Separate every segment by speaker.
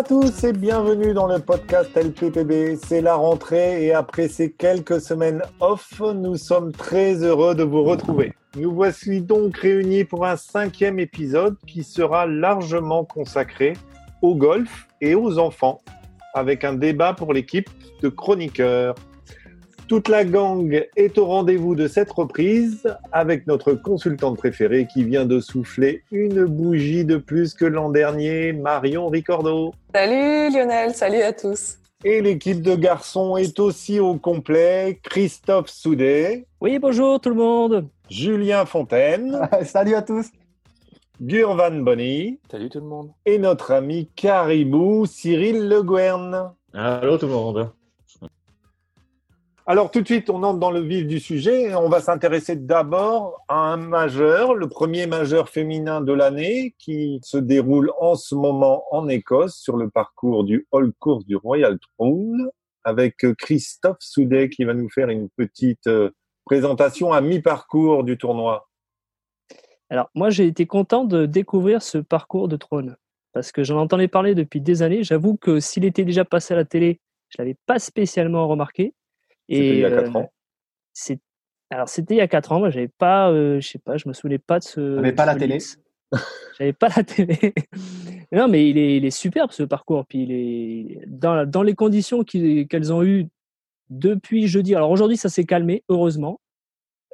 Speaker 1: à tous et bienvenue dans le podcast LPPB. C'est la rentrée et après ces quelques semaines off, nous sommes très heureux de vous retrouver. Nous voici donc réunis pour un cinquième épisode qui sera largement consacré au golf et aux enfants, avec un débat pour l'équipe de chroniqueurs. Toute la gang est au rendez-vous de cette reprise avec notre consultante préférée qui vient de souffler une bougie de plus que l'an dernier, Marion Ricordo.
Speaker 2: Salut Lionel, salut à tous.
Speaker 1: Et l'équipe de garçons est aussi au complet, Christophe Soudet.
Speaker 3: Oui, bonjour tout le monde.
Speaker 1: Julien Fontaine.
Speaker 4: salut à tous.
Speaker 1: Gurvan Bonny.
Speaker 5: Salut tout le monde.
Speaker 1: Et notre ami Caribou, Cyril Le Guern.
Speaker 6: Allô tout le monde.
Speaker 1: Alors tout de suite, on entre dans le vif du sujet. On va s'intéresser d'abord à un majeur, le premier majeur féminin de l'année, qui se déroule en ce moment en Écosse sur le parcours du Hall Course du Royal Throne, avec Christophe Soudet qui va nous faire une petite euh, présentation à mi-parcours du tournoi.
Speaker 3: Alors moi, j'ai été content de découvrir ce parcours de trône parce que j'en entendais parler depuis des années. J'avoue que s'il était déjà passé à la télé, je l'avais pas spécialement remarqué.
Speaker 1: C'était il y a 4 ans.
Speaker 3: Alors c'était il y a 4 ans, moi j'avais pas, euh, je sais pas, je me souvenais pas de ce.
Speaker 4: J'avais pas la télé?
Speaker 3: J'avais pas la télé. non, mais il est, il est superbe ce parcours. Puis il est dans, dans les conditions qu'elles ont eues depuis jeudi. Alors aujourd'hui ça s'est calmé, heureusement.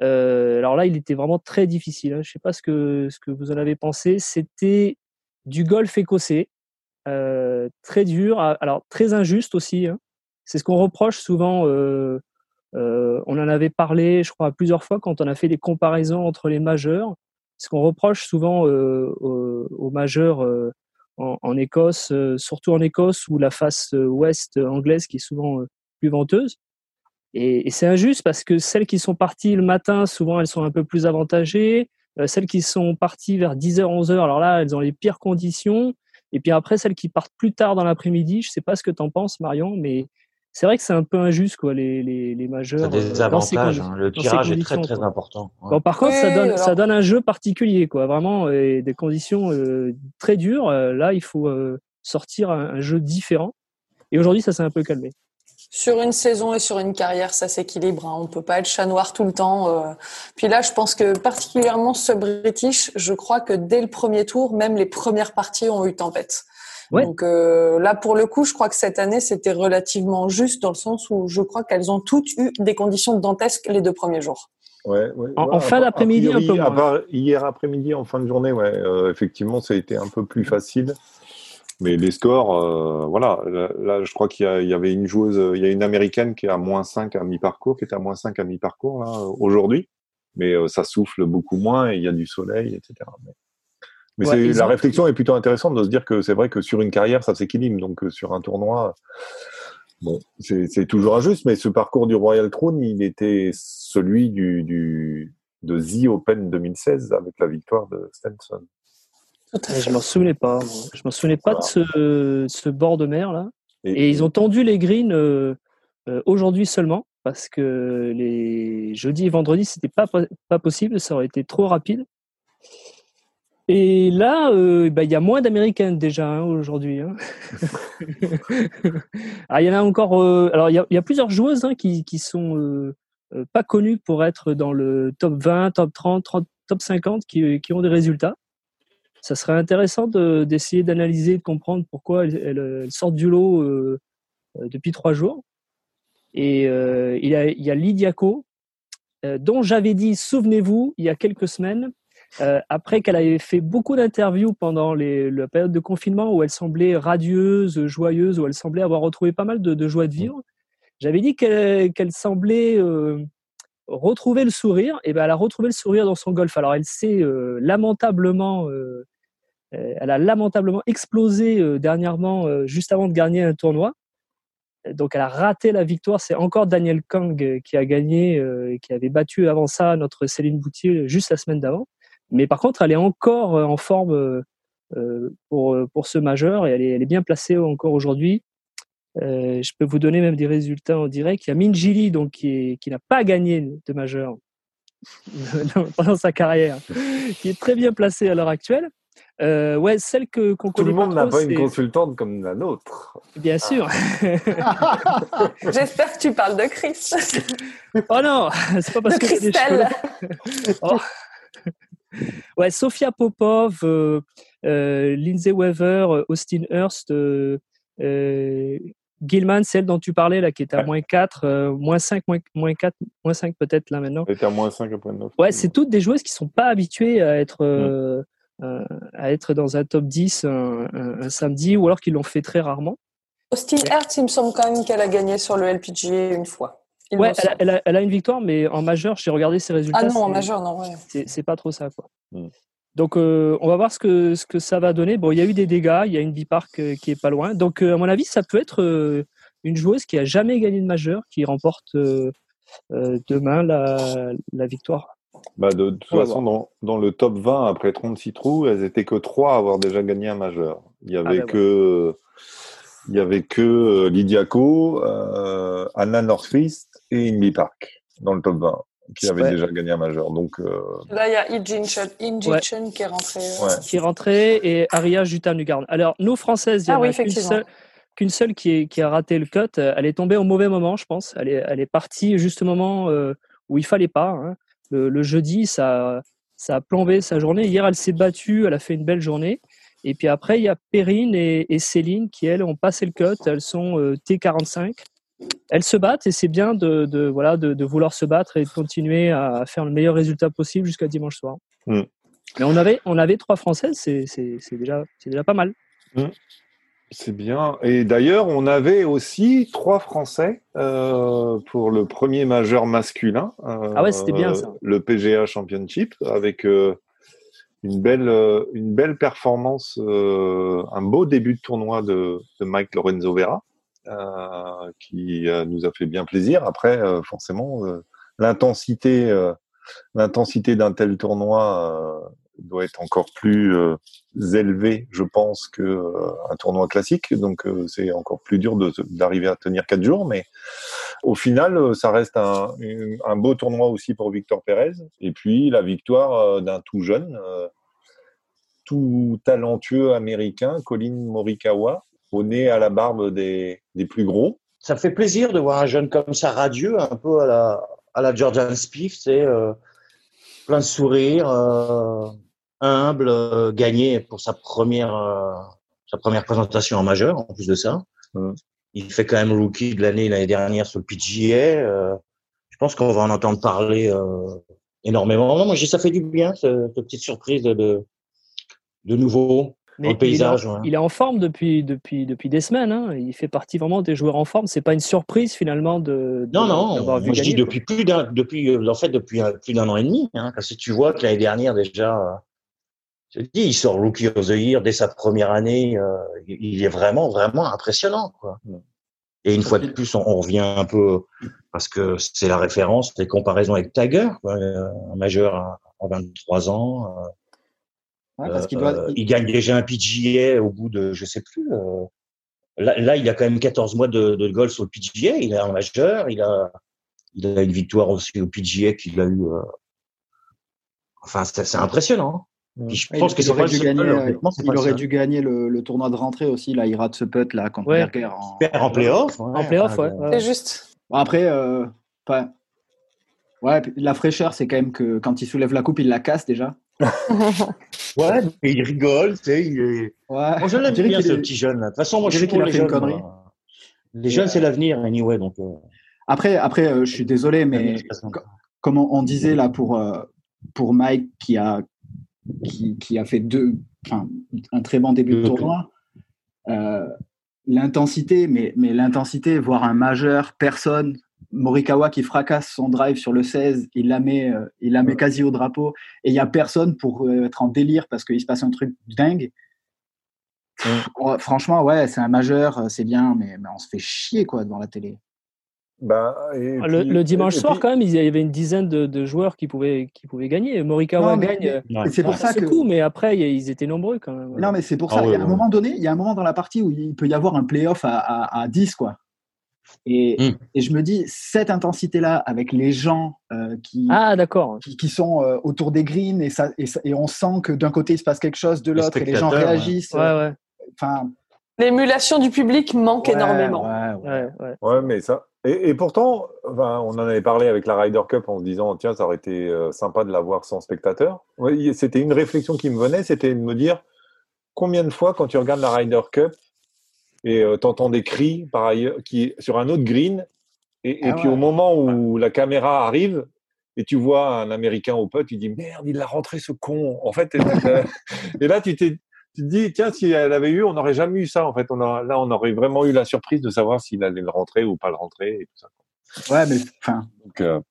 Speaker 3: Euh, alors là, il était vraiment très difficile. Hein. Je sais pas ce que ce que vous en avez pensé. C'était du golf écossais, euh, très dur, alors très injuste aussi. Hein. C'est ce qu'on reproche souvent. Euh, euh, on en avait parlé, je crois, plusieurs fois quand on a fait des comparaisons entre les majeurs. Ce qu'on reproche souvent euh, aux, majeurs en, Écosse, surtout en Écosse où la face ouest anglaise qui est souvent plus venteuse. Et, c'est injuste parce que celles qui sont parties le matin, souvent elles sont un peu plus avantagées. celles qui sont parties vers 10h, 11h, alors là, elles ont les pires conditions. Et puis après, celles qui partent plus tard dans l'après-midi, je ne sais pas ce que tu en penses, Marion, mais c'est vrai que c'est un peu injuste, quoi, les, les, les majeurs. Ça
Speaker 6: des euh, avantages. Hein. Le tirage est très, très important.
Speaker 3: Bon, par contre, ça, donne, ça donne un jeu particulier, quoi. Vraiment, et des conditions euh, très dures. Euh, là, il faut sortir un, jeu différent. Et aujourd'hui, ça s'est un peu calmé.
Speaker 2: Sur une saison et sur une carrière, ça s'équilibre. Hein. On peut pas être chat noir tout le temps. Puis là, je pense que particulièrement ce British, je crois que dès le premier tour, même les premières parties ont eu tempête. Donc euh, là, pour le coup, je crois que cette année, c'était relativement juste dans le sens où je crois qu'elles ont toutes eu des conditions dantesques les deux premiers jours.
Speaker 1: Ouais, ouais,
Speaker 3: en, fin d'après-midi, un peu moins.
Speaker 1: hier après-midi, en fin de journée, ouais, euh, effectivement, ça a été un peu plus facile. Mais les scores, euh, voilà. Là, je crois qu'il y, avait une joueuse, il y a une américaine qui est à moins 5 à mi-parcours, qui est à moins 5 à mi-parcours là aujourd'hui. Mais ça souffle beaucoup moins et il y a du soleil, etc. Mais la réflexion est plutôt intéressante de se dire que c'est vrai que sur une carrière, ça s'équilibre. Donc euh, sur un tournoi, bon, c'est toujours injuste, mais ce parcours du Royal Throne, il était celui du, du de The Open 2016 avec la victoire de Stenson.
Speaker 3: Je m'en souvenais pas. Je m'en souvenais pas de ce, ce, bord de mer là. Et, ils ont tendu les greens euh, euh, aujourd'hui seulement parce que les jeudi et vendredi c'était pas pas possible, ça aurait été trop rapide. Et là, euh, bah, il y a moins d'Américaines déjà hein, aujourd'hui. Hein. il y en a encore. Euh, alors, il y, a, plusieurs joueuses hein, qui, qui sont euh, pas connues pour être dans le top 20, top 30, top 50, qui, qui ont des résultats. Ça serait intéressant d'essayer d'analyser, de comprendre pourquoi elles, sortent du lot depuis trois jours. Et il y a, il y a Lydiaco, dont j'avais dit, souvenez-vous, il y a quelques semaines, euh, après qu'elle avait fait beaucoup d'interviews pendant les, la période de confinement où elle semblait radieuse, joyeuse, où elle semblait avoir retrouvé pas mal de, joie de vivre, j'avais dit qu'elle semblait euh, retrouver le sourire. Et ben, elle a retrouvé le sourire dans son golf. Alors, elle s'est euh, lamentablement, elle a lamentablement explosé dernièrement, juste avant de gagner un tournoi. Donc, elle a raté la victoire. C'est encore Daniel Kang qui a gagné, qui avait battu avant ça notre Céline Boutier juste la semaine d'avant. Mais par contre, elle est encore euh, en forme euh, euh, pour, pour ce majeur et elle est, elle est bien placée encore aujourd'hui. Euh, je peux vous donner même des résultats en direct. Il y a Minjili donc qui, qui n'a pas gagné de majeur pendant sa carrière, qui est très bien placé à l'heure actuelle. Euh, ouais, celle que qu'on
Speaker 1: Tout le monde n'a pas une consultante comme la nôtre.
Speaker 3: Bien sûr.
Speaker 2: J'espère que tu parles de Chris.
Speaker 3: oh non, c'est pas parce
Speaker 2: de
Speaker 3: que des
Speaker 2: Christelle.
Speaker 3: cheveux. Oh. Ouais, Sofia Popov, euh, euh, Lindsay Weaver, euh, Austin Hurst, euh, euh, Gilman, celle dont tu parlais là, qui est à
Speaker 1: Ouais.
Speaker 3: moins 4, euh, moins 5, moins, moins 4, moins 5 peut-être là maintenant.
Speaker 1: Elle était à moins 5,9.
Speaker 3: Ouais, c'est toutes des joueuses qui sont pas habituées à être,
Speaker 1: Mm.
Speaker 3: à être dans un top 10 un, un- un samedi ou alors qu'ils l'ont fait très rarement.
Speaker 2: Austin Hertz, il me semble quand même qu'elle a gagné sur le LPGA une fois. Il
Speaker 3: Ouais, elle a,
Speaker 2: semble.
Speaker 3: elle, a, elle a une victoire, mais en majeur, j'ai regardé ses résultats.
Speaker 2: Ah non, en majeur, non. Ouais.
Speaker 3: c'est pas trop ça quoi.
Speaker 1: Mm.
Speaker 3: Donc euh, on va voir ce que ce que ça va donner. Bon, il y a eu des dégâts, il y a une bipark euh, qui est pas loin. Donc euh, à mon avis, ça peut être euh, une joueuse qui a jamais gagné de majeur qui remporte euh, euh, demain la, la victoire.
Speaker 1: Bah, de, de toute
Speaker 3: On
Speaker 1: façon, dans, dans le top 20, après 36 trous, elles étaient que 3 à avoir déjà gagné un majeur. Il y avait
Speaker 3: ben
Speaker 1: que, il y avait que Lydia Ko, euh, Anna Northfist et Indy Park dans le top 20 qui
Speaker 3: Ouais.
Speaker 1: déjà gagné un majeur. Donc, euh,
Speaker 2: Là, il y a Ijin Chun, Inji
Speaker 3: Ouais.
Speaker 2: Qui est rentré. euh,
Speaker 1: ouais.
Speaker 3: Qui est rentrée et Aria Jutan Lugarn. Alors nos françaises, il y
Speaker 2: Ah oui,
Speaker 3: a qu'une seule, qu'une seule qui, est, qui a raté le cut. Elle est tombée au mauvais moment, je pense. Elle est, elle est partie juste au moment euh, où il fallait pas. hein. Le, le jeudi, ça, ça a plombé sa journée. Hier, elle s'est battue, elle a fait une belle journée. Et puis après, il y a Perrine et, et Céline qui, elles, ont passé le cut. Elles sont euh, T45. Elles se battent et c'est bien de, de, voilà, de, de vouloir se battre et de continuer à faire le meilleur résultat possible jusqu'à dimanche soir.
Speaker 1: Mm.
Speaker 3: Mais on avait, on avait trois Françaises, c'est déjà, déjà pas mal.
Speaker 1: C'est bien. Et d'ailleurs, on avait aussi trois Français euh, pour le premier majeur masculin. euh,
Speaker 3: Ah ouais, c'était bien, ça.
Speaker 1: Le PGA Championship avec euh, une belle, euh, une belle performance, euh, un beau début de tournoi de, de Mike Lorenzo Vera, euh, qui euh, nous a fait bien plaisir. Après, euh, forcément, euh, l'intensité, euh, l'intensité d'un tel tournoi euh, doit être encore plus euh, élevé, je pense, que euh, un tournoi classique. Donc euh, c'est encore plus dur d'arriver à tenir quatre jours, mais au final, euh, ça reste un, beau tournoi aussi pour Victor Pérez. Et puis la victoire euh, d'un tout jeune, euh, tout talentueux américain, Colin Morikawa, au nez à la barbe des, des plus gros.
Speaker 6: Ça me fait plaisir de voir un jeune comme ça, radieux, un peu à la, à la Jordan Spieth, c'est euh, plein de sourires, euh, humble, euh, gagné pour sa première, sa première présentation en majeur, en plus de ça.
Speaker 1: Mhm.
Speaker 6: Il fait quand même rookie de l'année l'année dernière sur le PGA. je pense qu'on va en entendre parler énormément. Moi, ça fait du bien, ce- cette petite surprise de, de, de nouveau le
Speaker 3: il, est, en-
Speaker 6: ouais.
Speaker 3: il est en forme depuis, depuis, depuis des semaines. hein. Il fait partie vraiment des joueurs en forme. C'est pas une surprise finalement de, de
Speaker 6: Non, non,
Speaker 3: d'avoir vu
Speaker 6: moi je dis
Speaker 3: gagner,
Speaker 6: depuis plus d'un, depuis, euh, en fait, depuis un- plus d'un an et demi, hein, parce que tu vois que l'année dernière déjà, euh, je te dis, il sort Rookie of the Year dès sa première année, euh, il est vraiment, vraiment impressionnant, quoi. Et une fois de plus, on, on revient un peu, parce que c'est la référence, les comparaisons avec Tiger, quoi, euh, un majeur à, à 23 ans, euh,
Speaker 4: Ouais, parce qu'il
Speaker 6: euh,
Speaker 4: doit.
Speaker 6: il gagne déjà un PGA au bout de, je sais plus. euh, là, là, il a quand même 14 mois de, de golf sur le PGA. Il est un majeur. Il a, il a une victoire aussi au PGA qu'il a eu. euh, Enfin, c'est impressionnant. Puis je
Speaker 4: Ouais,
Speaker 6: pense
Speaker 4: il-
Speaker 6: que
Speaker 4: il
Speaker 6: c'est
Speaker 4: aurait dû
Speaker 6: seul,
Speaker 4: gagner, euh, il aurait dû gagner le, le tournoi de rentrée aussi. Là, il rate ce putt là contre
Speaker 3: Ouais.
Speaker 4: Berger. En...
Speaker 6: Playoff. ouais.
Speaker 3: En playoff, ouais.
Speaker 2: C'est juste.
Speaker 4: Bon, Après, euh, pas... ouais, la fraîcheur, c'est quand même que quand il soulève la coupe, il la casse déjà.
Speaker 6: Ouais, mais il rigole, tu sais. Il est...
Speaker 4: Ouais.
Speaker 6: Moi, je l'aime bien, ce
Speaker 4: est-
Speaker 6: petit jeune. là. De toute façon, moi,
Speaker 4: on
Speaker 6: je suis pour les jeunes.
Speaker 4: connerie.
Speaker 6: moi. Les jeunes, c'est l'avenir, anyway. Donc, euh,
Speaker 4: Après, après euh, je suis désolé, mais co- comme on, on disait là pour, euh, pour Mike qui a, qui, qui a fait deux, enfin, un très bon début de tournoi, euh, l'intensité, mais, mais l'intensité, voir un majeur, personne, Morikawa qui fracasse son drive sur le 16, il la met, euh, il la met quasi au drapeau, et il n'y a personne pour euh, être en délire parce qu'il se passe un truc dingue. Pff, ouais, franchement, ouais, c'est un majeur, euh, c'est bien, mais, mais on se fait chier quoi devant la télé.
Speaker 1: Ben, et
Speaker 3: Le,
Speaker 1: puis-
Speaker 3: le dimanche
Speaker 1: et
Speaker 3: soir,
Speaker 1: puis-
Speaker 3: quand même, il y avait une dizaine de, de joueurs qui pouvaient, qui pouvaient gagner. Morikawa
Speaker 4: Non, mais-
Speaker 3: gagne.
Speaker 4: c'est pour
Speaker 3: à
Speaker 4: ça
Speaker 3: ce
Speaker 4: que.
Speaker 3: coup, mais après, ils étaient nombreux quand même.
Speaker 4: Non, mais c'est pour
Speaker 6: Ah
Speaker 4: ça. il y a un moment donné, il y a un moment dans la partie où il peut y avoir un playoff à, à, à 10, quoi. Et, mm. et, je me dis, cette intensité-là, avec les gens euh, qui,
Speaker 3: ah, d'accord.
Speaker 4: Qui, qui, sont euh, autour des greens, et, ça, et, et, on sent que d'un côté, il se passe quelque chose, de l'autre, et les gens réagissent.
Speaker 3: Ouais. Ouais,
Speaker 4: Enfin,
Speaker 2: L'émulation du public manque énormément.
Speaker 3: Ouais, ouais.
Speaker 1: ouais, mais ça. Et, et pourtant, on en avait parlé avec la Ryder Cup en se disant tiens, ça aurait été euh, sympa de l'avoir sans spectateur. C'était une réflexion qui me venait, c'était de me dire combien de fois, quand tu regardes la Ryder Cup et euh, t'entends des cris par ailleurs qui sur un autre green, et,
Speaker 4: Ah
Speaker 1: puis
Speaker 4: ouais.
Speaker 1: au moment où la caméra arrive et tu vois un Américain au putt, tu dis merde, il l'a rentré ce con. En fait, et là, et là, tu t'es tu te dis, tiens, si elle avait eu, on n'aurait jamais eu ça. En fait, on a, là, on aurait vraiment eu la surprise de savoir s'il allait le rentrer ou pas le rentrer et tout ça.
Speaker 4: ouais, mais enfin,
Speaker 1: euh,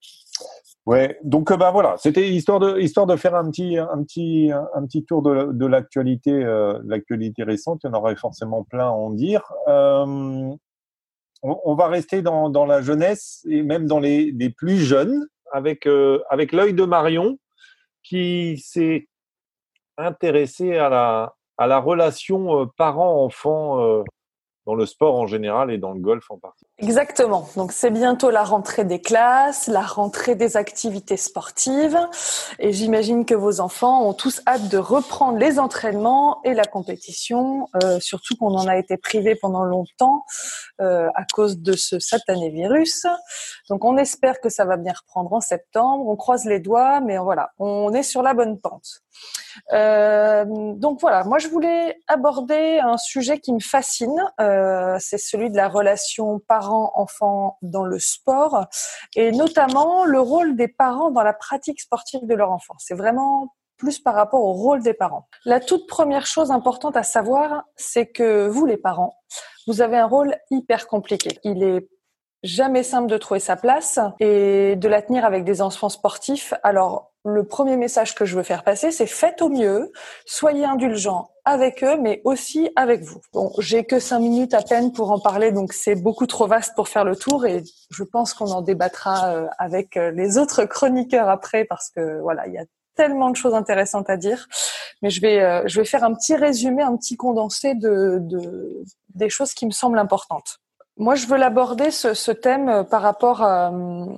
Speaker 1: ouais. Donc, euh, bah voilà, c'était histoire de, de faire un petit, un petit, un petit tour de, de l'actualité, euh, l'actualité récente. Il y en aurait forcément plein à en dire. Euh, on, va rester dans, dans la jeunesse et même dans les, les plus jeunes avec, avec l'œil de Marion qui s'est intéressé à la, à la relation parent-enfant dans le sport en général et dans le golf en particulier.
Speaker 2: Exactement. Donc c'est bientôt la rentrée des classes, la rentrée des activités sportives, et j'imagine que vos enfants ont tous hâte de reprendre les entraînements et la compétition, euh, surtout qu'on en a été privé pendant longtemps euh, à cause de ce satané virus. Donc on espère que ça va bien reprendre en septembre. On croise les doigts, mais voilà, on est sur la bonne pente. Euh, donc voilà, moi je voulais aborder un sujet qui me fascine, c'est celui de la relation parents-enfants dans le sport et notamment le rôle des parents dans la pratique sportive de leur enfant. C'est vraiment plus par rapport au rôle des parents. La toute première chose importante à savoir, c'est que vous les parents, vous avez un rôle hyper compliqué. Il est jamais simple de trouver sa place et de la tenir avec des enfants sportifs. Alors, le premier message que je veux faire passer, c'est faites au mieux, soyez indulgents avec eux, mais aussi avec vous. Bon, j'ai que cinq minutes à peine pour en parler, donc c'est beaucoup trop vaste pour faire le tour et je pense qu'on en débattra euh, avec euh, les autres chroniqueurs après parce que voilà, il y a tellement de choses intéressantes à dire. Mais je vais, euh, je vais faire un petit résumé, un petit condensé de, de des choses qui me semblent importantes. Moi, je veux l'aborder ce, ce, thème euh, par rapport à,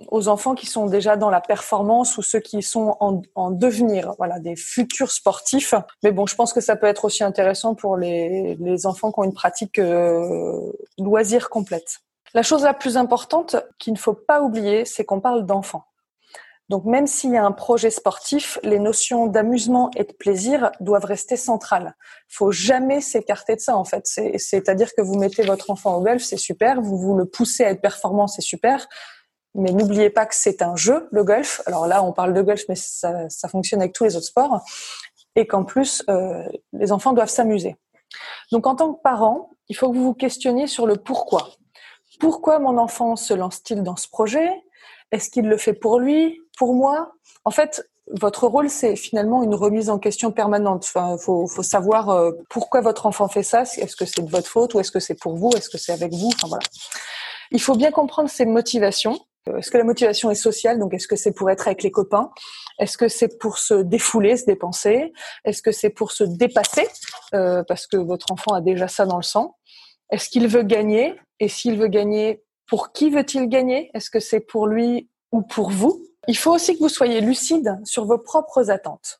Speaker 2: aux enfants qui sont déjà dans la performance ou ceux qui sont en, en, devenir, voilà, des futurs sportifs. Mais bon, je pense que ça peut être aussi intéressant pour les, les enfants qui ont une pratique euh, loisir complète. La chose la plus importante qu'il ne faut pas oublier, c'est qu'on parle d'enfants. Donc même s'il y a un projet sportif, les notions d'amusement et de plaisir doivent rester centrales. Il faut jamais s'écarter de ça en fait. C'est-à-dire que vous mettez votre enfant au golf, c'est super, vous vous le poussez à être performant, c'est super, mais n'oubliez pas que c'est un jeu, le golf. Alors là, on parle de golf, mais ça, ça fonctionne avec tous les autres sports, et qu'en plus, euh, les enfants doivent s'amuser. Donc en tant que parent, il faut que vous vous questionniez sur le pourquoi. Pourquoi mon enfant se lance-t-il dans ce projet? Est-ce qu'il le fait pour lui, pour moi En fait, votre rôle, c'est finalement une remise en question permanente. Enfin, faut, faut savoir euh, pourquoi votre enfant fait ça. Est-ce que c'est de votre faute ou est-ce que c'est pour vous? Est-ce que c'est avec vous? Enfin voilà. Il faut bien comprendre ses motivations. Est-ce que la motivation est sociale? Donc, est-ce que c'est pour être avec les copains? Est-ce que c'est pour se défouler, se dépenser? Est-ce que c'est pour se dépasser? Euh, Parce que votre enfant a déjà ça dans le sang. Est-ce qu'il veut gagner? Et s'il veut gagner, pour qui veut-il gagner? Est-ce que c'est pour lui ou pour vous? Il faut aussi que vous soyez lucide sur vos propres attentes.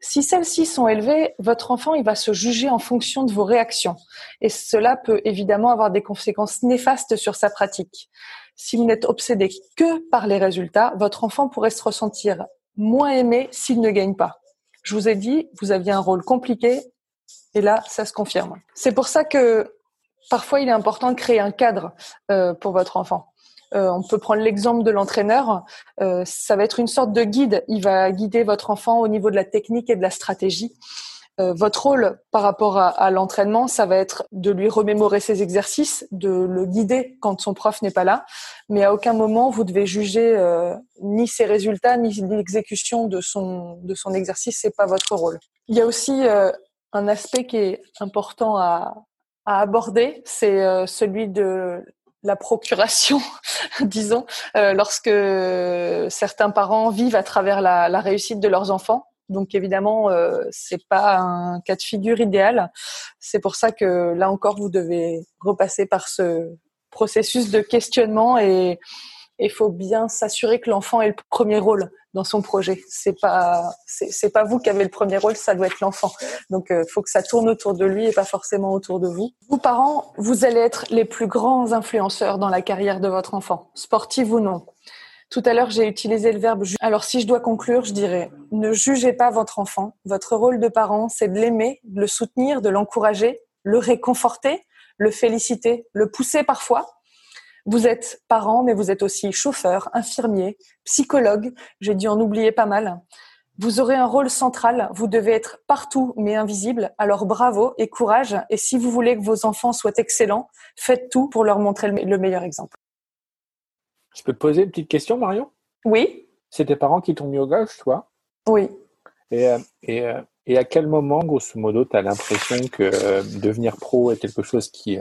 Speaker 2: Si celles-ci sont élevées, votre enfant il va se juger en fonction de vos réactions. Et cela peut évidemment avoir des conséquences néfastes sur sa pratique. Si vous n'êtes obsédé que par les résultats, votre enfant pourrait se ressentir moins aimé s'il ne gagne pas. Je vous ai dit, vous aviez un rôle compliqué, et là, ça se confirme. C'est pour ça que parfois, il est important de créer un cadre euh, pour votre enfant. Euh, on peut prendre l'exemple de l'entraîneur. Euh, ça va être une sorte de guide. Il va guider votre enfant au niveau de la technique et de la stratégie. Euh, votre rôle par rapport à, l'entraînement, ça va être de lui remémorer ses exercices, de le guider quand son prof n'est pas là. Mais à aucun moment vous devez juger ni ses résultats ni l'exécution de son de son exercice. C'est pas votre rôle. Il y a aussi un aspect qui est important à, à aborder, c'est celui de la procuration, disons, euh, lorsque certains parents vivent à travers la, la réussite de leurs enfants. Donc évidemment, euh, c'est pas un cas de figure idéal. C'est pour ça que là encore, vous devez repasser par ce processus de questionnement et il faut bien s'assurer que l'enfant ait le premier rôle dans son projet. C'est pas c'est pas vous qui avez le premier rôle, ça doit être l'enfant. Donc il faut que ça tourne autour de lui et pas forcément autour de vous. Vous parents, vous allez être les plus grands influenceurs dans la carrière de votre enfant, sportif ou non. Tout à l'heure, j'ai utilisé le verbe Alors, si je dois conclure, je dirais ne jugez pas votre enfant. Votre rôle de parent, c'est de l'aimer, de le soutenir, de l'encourager, le réconforter, le féliciter, le pousser parfois. Vous êtes parent, mais vous êtes aussi chauffeur, infirmier, psychologue. J'ai dû en oublier pas mal. Vous aurez un rôle central. Vous devez être partout, mais invisible. Alors bravo et courage. Et si vous voulez que vos enfants soient excellents, faites tout pour leur montrer le meilleur exemple.
Speaker 5: Je peux te poser une petite question, Marion?
Speaker 2: Oui.
Speaker 5: C'est tes parents qui t'ont mis au golf, toi?
Speaker 2: Oui.
Speaker 5: Et, euh, et, euh, et, à quel moment, grosso modo, tu as l'impression que euh, devenir pro est quelque chose qui,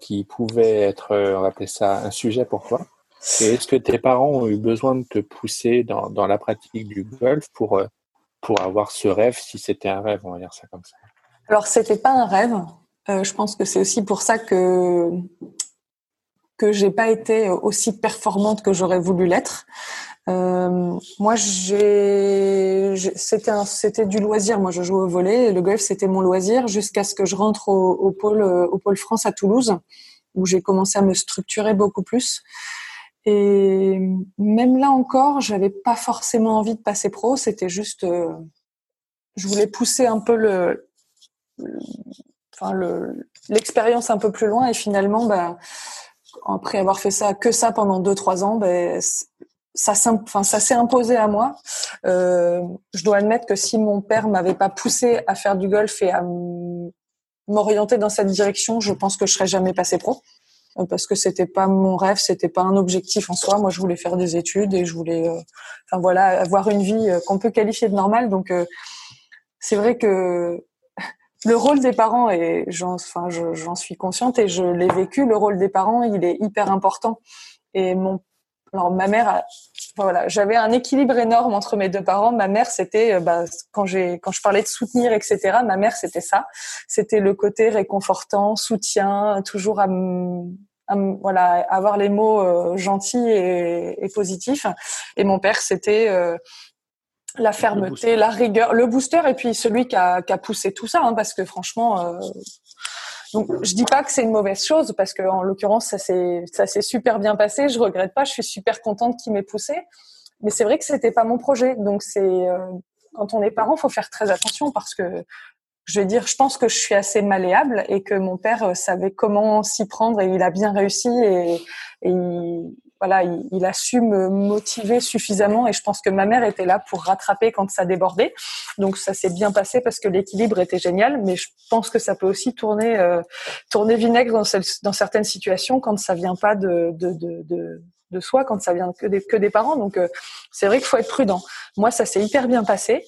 Speaker 5: qui pouvait être, on va appeler ça, un sujet pour toi Et est-ce que tes parents ont eu besoin de te pousser dans, dans la pratique du golf pour, pour avoir ce rêve, si c'était un rêve, on va dire ça comme ça?
Speaker 2: Alors, c'était pas un rêve. je pense que c'est aussi pour ça que que j'ai pas été aussi performante que j'aurais voulu l'être. Euh, moi, j'ai, c'était c'était du loisir. Moi, je jouais au volet. le golf, c'était mon loisir jusqu'à ce que je rentre au, au, pôle au pôle France à Toulouse, où j'ai commencé à me structurer beaucoup plus. Et même là encore, j'avais pas forcément envie de passer pro. C'était juste, euh, je voulais pousser un peu le, enfin le, l'expérience un peu plus loin. Et finalement, bah après avoir fait ça que ça pendant deux trois ans, ben ça, s'est imposé à moi. Euh, je dois admettre que si mon père m'avait pas poussé à faire du golf et à m'orienter dans cette direction, je pense que je serais jamais passé pro euh, parce que c'était pas mon rêve, c'était pas un objectif en soi. Moi, je voulais faire des études et je voulais, euh, voilà, avoir une vie qu'on peut qualifier de normale. Donc, c'est vrai que le rôle des parents et j'en enfin j'en suis consciente et je l'ai vécu le rôle des parents il est hyper important. Et mon alors ma mère voilà j'avais un équilibre énorme entre mes deux parents. Ma mère c'était euh, bah, quand j'ai quand je parlais de soutenir etc ma mère c'était ça. C'était le côté réconfortant soutien toujours à, voilà avoir les mots euh, gentils et, et, positifs. Et mon père c'était euh, la fermeté, la rigueur, le booster et puis celui qui a, qui a poussé tout ça, hein, parce que franchement, euh, donc je dis pas que c'est une mauvaise chose parce que en l'occurrence ça s'est ça s'est super bien passé, je regrette pas, je suis super contente qu'il m'ait poussé, mais c'est vrai que c'était pas mon projet, donc c'est euh, quand on est parent, faut faire très attention parce que je vais dire, je pense que je suis assez malléable et que mon père euh, savait comment s'y prendre et il a bien réussi et, et il, voilà, il, a su me motiver suffisamment et je pense que ma mère était là pour rattraper quand ça débordait. Donc ça s'est bien passé parce que l'équilibre était génial, mais je pense que ça peut aussi tourner euh, tourner vinaigre dans, dans, certaines situations quand ça vient pas de de, de, de, soi, quand ça vient que des, que des parents. Donc euh, c'est vrai qu'il faut être prudent. Moi, ça s'est hyper bien passé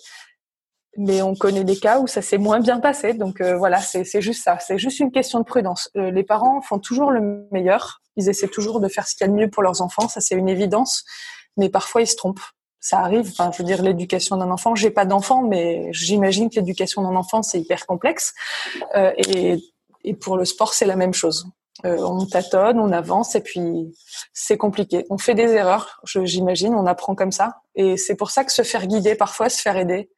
Speaker 2: mais on connaît des cas où ça s'est moins bien passé. Donc euh, voilà, c'est juste ça. C'est juste une question de prudence. les parents font toujours le meilleur ils essaient toujours de faire ce qu'il y a de mieux pour leurs enfants, ça c'est une évidence, mais parfois ils se trompent. Ça arrive, enfin, je veux dire, l'éducation d'un enfant, j'ai pas d'enfant, mais j'imagine que l'éducation d'un enfant, c'est hyper complexe. Euh, et, et, pour le sport, c'est la même chose. Euh, on tâtonne, on avance, et puis c'est compliqué. On fait des erreurs, j'imagine, on apprend comme ça. Et c'est pour ça que se faire guider, parfois, se faire aider,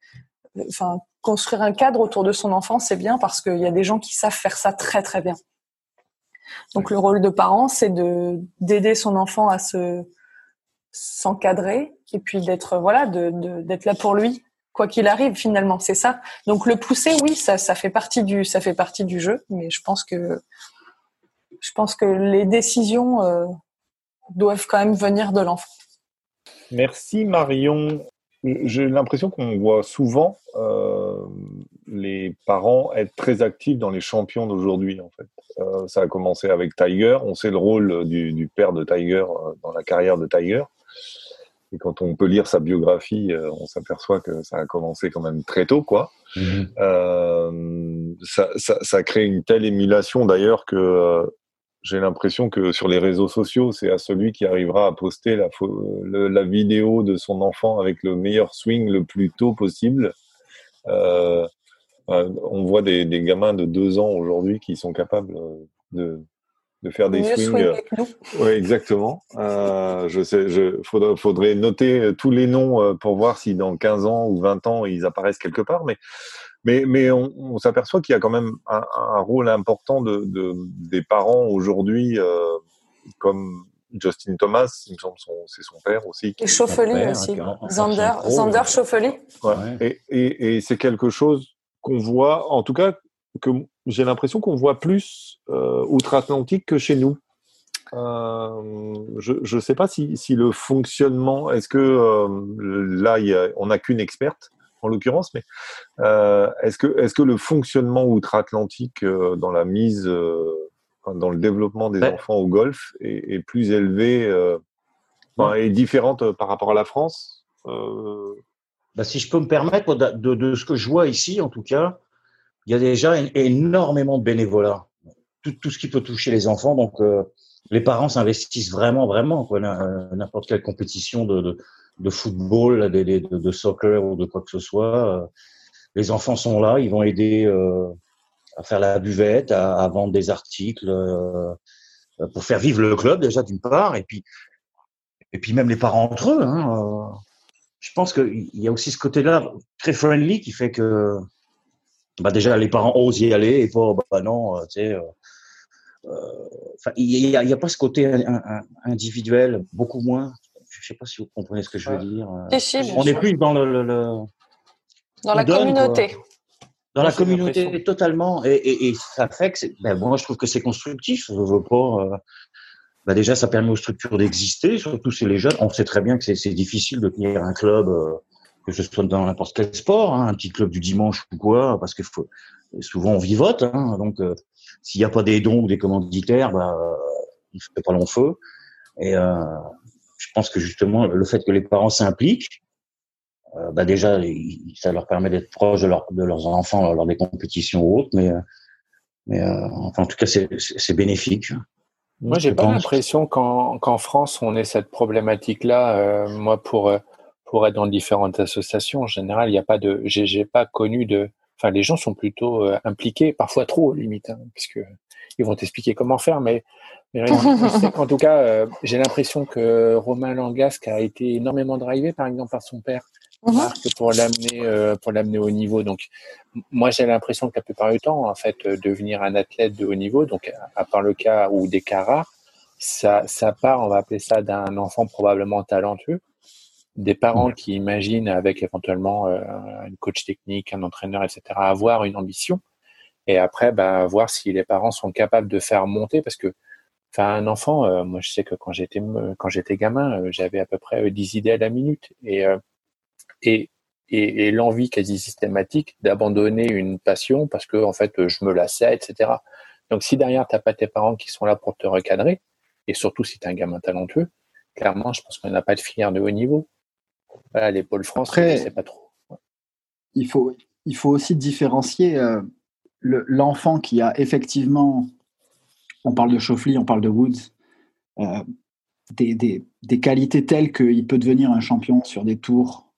Speaker 2: enfin, construire un cadre autour de son enfant, c'est bien parce qu'il y a des gens qui savent faire ça très très bien. Donc le rôle de parent, c'est de d'aider son enfant à se s'encadrer et puis d'être voilà là pour lui quoi qu'il arrive finalement c'est ça. Donc le pousser oui ça ça fait partie du ça fait partie du jeu mais je pense que je pense que les décisions euh, doivent quand même venir de l'enfant.
Speaker 1: Merci Marion j'ai l'impression qu'on voit souvent euh, les parents être très actifs dans les champions d'aujourd'hui. En fait, euh, ça a commencé avec Tiger. On sait le rôle du, du père de Tiger euh, dans la carrière de Tiger. Et quand on peut lire sa biographie, euh, on s'aperçoit que ça a commencé quand même très tôt, quoi. Euh, ça, ça, ça, crée une telle émulation d'ailleurs que j'ai l'impression que sur les réseaux sociaux, c'est à celui qui arrivera à poster la, la, vidéo de son enfant avec le meilleur swing le plus tôt possible. Euh, on voit des, des, gamins de deux ans aujourd'hui qui sont capables de, de faire des
Speaker 2: Mieux
Speaker 1: swings. euh. Oui, exactement. Euh, je sais, je faudrait, faudrait noter tous les noms euh, pour voir si dans 15 ans ou 20 ans ils apparaissent quelque part. Mais, mais, mais on, on s'aperçoit qu'il y a quand même un, un rôle important de, de des parents aujourd'hui, euh, comme Justin Thomas, il me semble, son- c'est son père aussi. qui-
Speaker 2: Et Schauffele aussi.
Speaker 6: en
Speaker 2: Zander, Zander
Speaker 6: ouais.
Speaker 2: Schauffele.
Speaker 1: Ouais.
Speaker 6: Ouais.
Speaker 1: Et, et, et c'est quelque chose qu'on voit, en tout cas, que j'ai l'impression qu'on voit plus euh, outre-Atlantique que chez nous. Euh, je ne sais pas si, si le fonctionnement, est-ce que euh, là, il y a, on n'a qu'une experte en l'occurrence, mais euh, est-ce que, le fonctionnement outre-Atlantique euh, dans la mise, euh, dans le développement des enfants au golf est, est plus élevé, enfin, est différente par rapport à la France
Speaker 6: Bah, si je peux me permettre, de, de, de ce que je vois ici, en tout cas, il y a déjà énormément de bénévolat. Tout, tout ce qui peut toucher les enfants. Donc, euh, les parents s'investissent vraiment, vraiment. N'importe quelle compétition de, de, football, de, soccer ou de quoi que ce soit, euh, les enfants sont là. Ils vont aider euh, à faire la buvette, à, vendre des articles, euh, pour faire vivre le club déjà d'une part, et puis et puis même les parents entre eux. Hein, je pense qu'il y a aussi ce côté-là très friendly qui fait que bah déjà les parents osent y aller et pas bah non, tu sais. il y a, a pas ce côté individuel, beaucoup moins. Je sais pas si vous comprenez ce que je veux dire. euh.
Speaker 2: Si, si, bien
Speaker 6: On est plus dans le, le- le-
Speaker 2: Dans la
Speaker 6: donne,
Speaker 2: communauté.
Speaker 6: dans la communauté totalement. Et, et, et ça fait que ben, moi je trouve que c'est constructif je veux pas euh, ben, déjà ça permet aux structures d'exister surtout si les jeunes. On sait très bien que c'est difficile de tenir un club euh, que ce soit dans n'importe quel sport hein, un petit club du dimanche ou quoi parce que faut souvent on vivote hein, donc euh, s'il n'y a pas des dons ou des commanditaires ben euh, on fait pas long feu. Et euh, je pense que justement le fait que les parents s'impliquent euh, bah déjà, ça leur permet d'être proches de, leur, de leurs enfants lors des compétitions ou autres, mais, euh, mais euh, enfin, en tout cas, c'est bénéfique.
Speaker 5: Moi, j'ai pas l'impression qu'en France, on ait cette problématique-là. Euh, moi, pour pour être dans différentes associations, en général, il n'y a pas de, j'ai pas connu de. Enfin, les gens sont plutôt euh, impliqués, parfois trop limite, hein, puisque ils vont t'expliquer comment faire, mais, mais en, tout cas, euh, j'ai l'impression que Romain Langasque a été énormément drivé, par exemple, par son père.
Speaker 2: Mhm.
Speaker 5: Marc, pour l'amener euh, pour l'amener au niveau. Donc moi j'ai l'impression que la plupart du temps en fait devenir un athlète de haut niveau, donc à à part le cas ou des cas rares, ça ça part on va appeler ça d'un enfant probablement talentueux, des parents qui imaginent avec éventuellement euh, un coach technique, un entraîneur, etc. avoir une ambition et après bah voir si les parents sont capables de faire monter parce que Enfin, un enfant, euh, moi je sais que quand j'étais quand j'étais gamin, euh, j'avais à peu près euh, 10 idées à la minute et euh, et, et, et l'envie quasi systématique d'abandonner une passion parce que en fait je me lassais, etc. Donc si derrière t'as pas tes parents qui sont là pour te recadrer, et surtout si t'es un gamin talentueux, clairement je pense qu'on n'a pas de filière de haut niveau. Voilà, les pôles France,
Speaker 4: Après-
Speaker 5: je sais pas trop.
Speaker 4: il faut, il faut aussi différencier euh, le- l'enfant qui a effectivement, on parle de Schauffele, on parle de Woods, euh, des, des- des qualités telles qu'il peut devenir un champion sur des tours,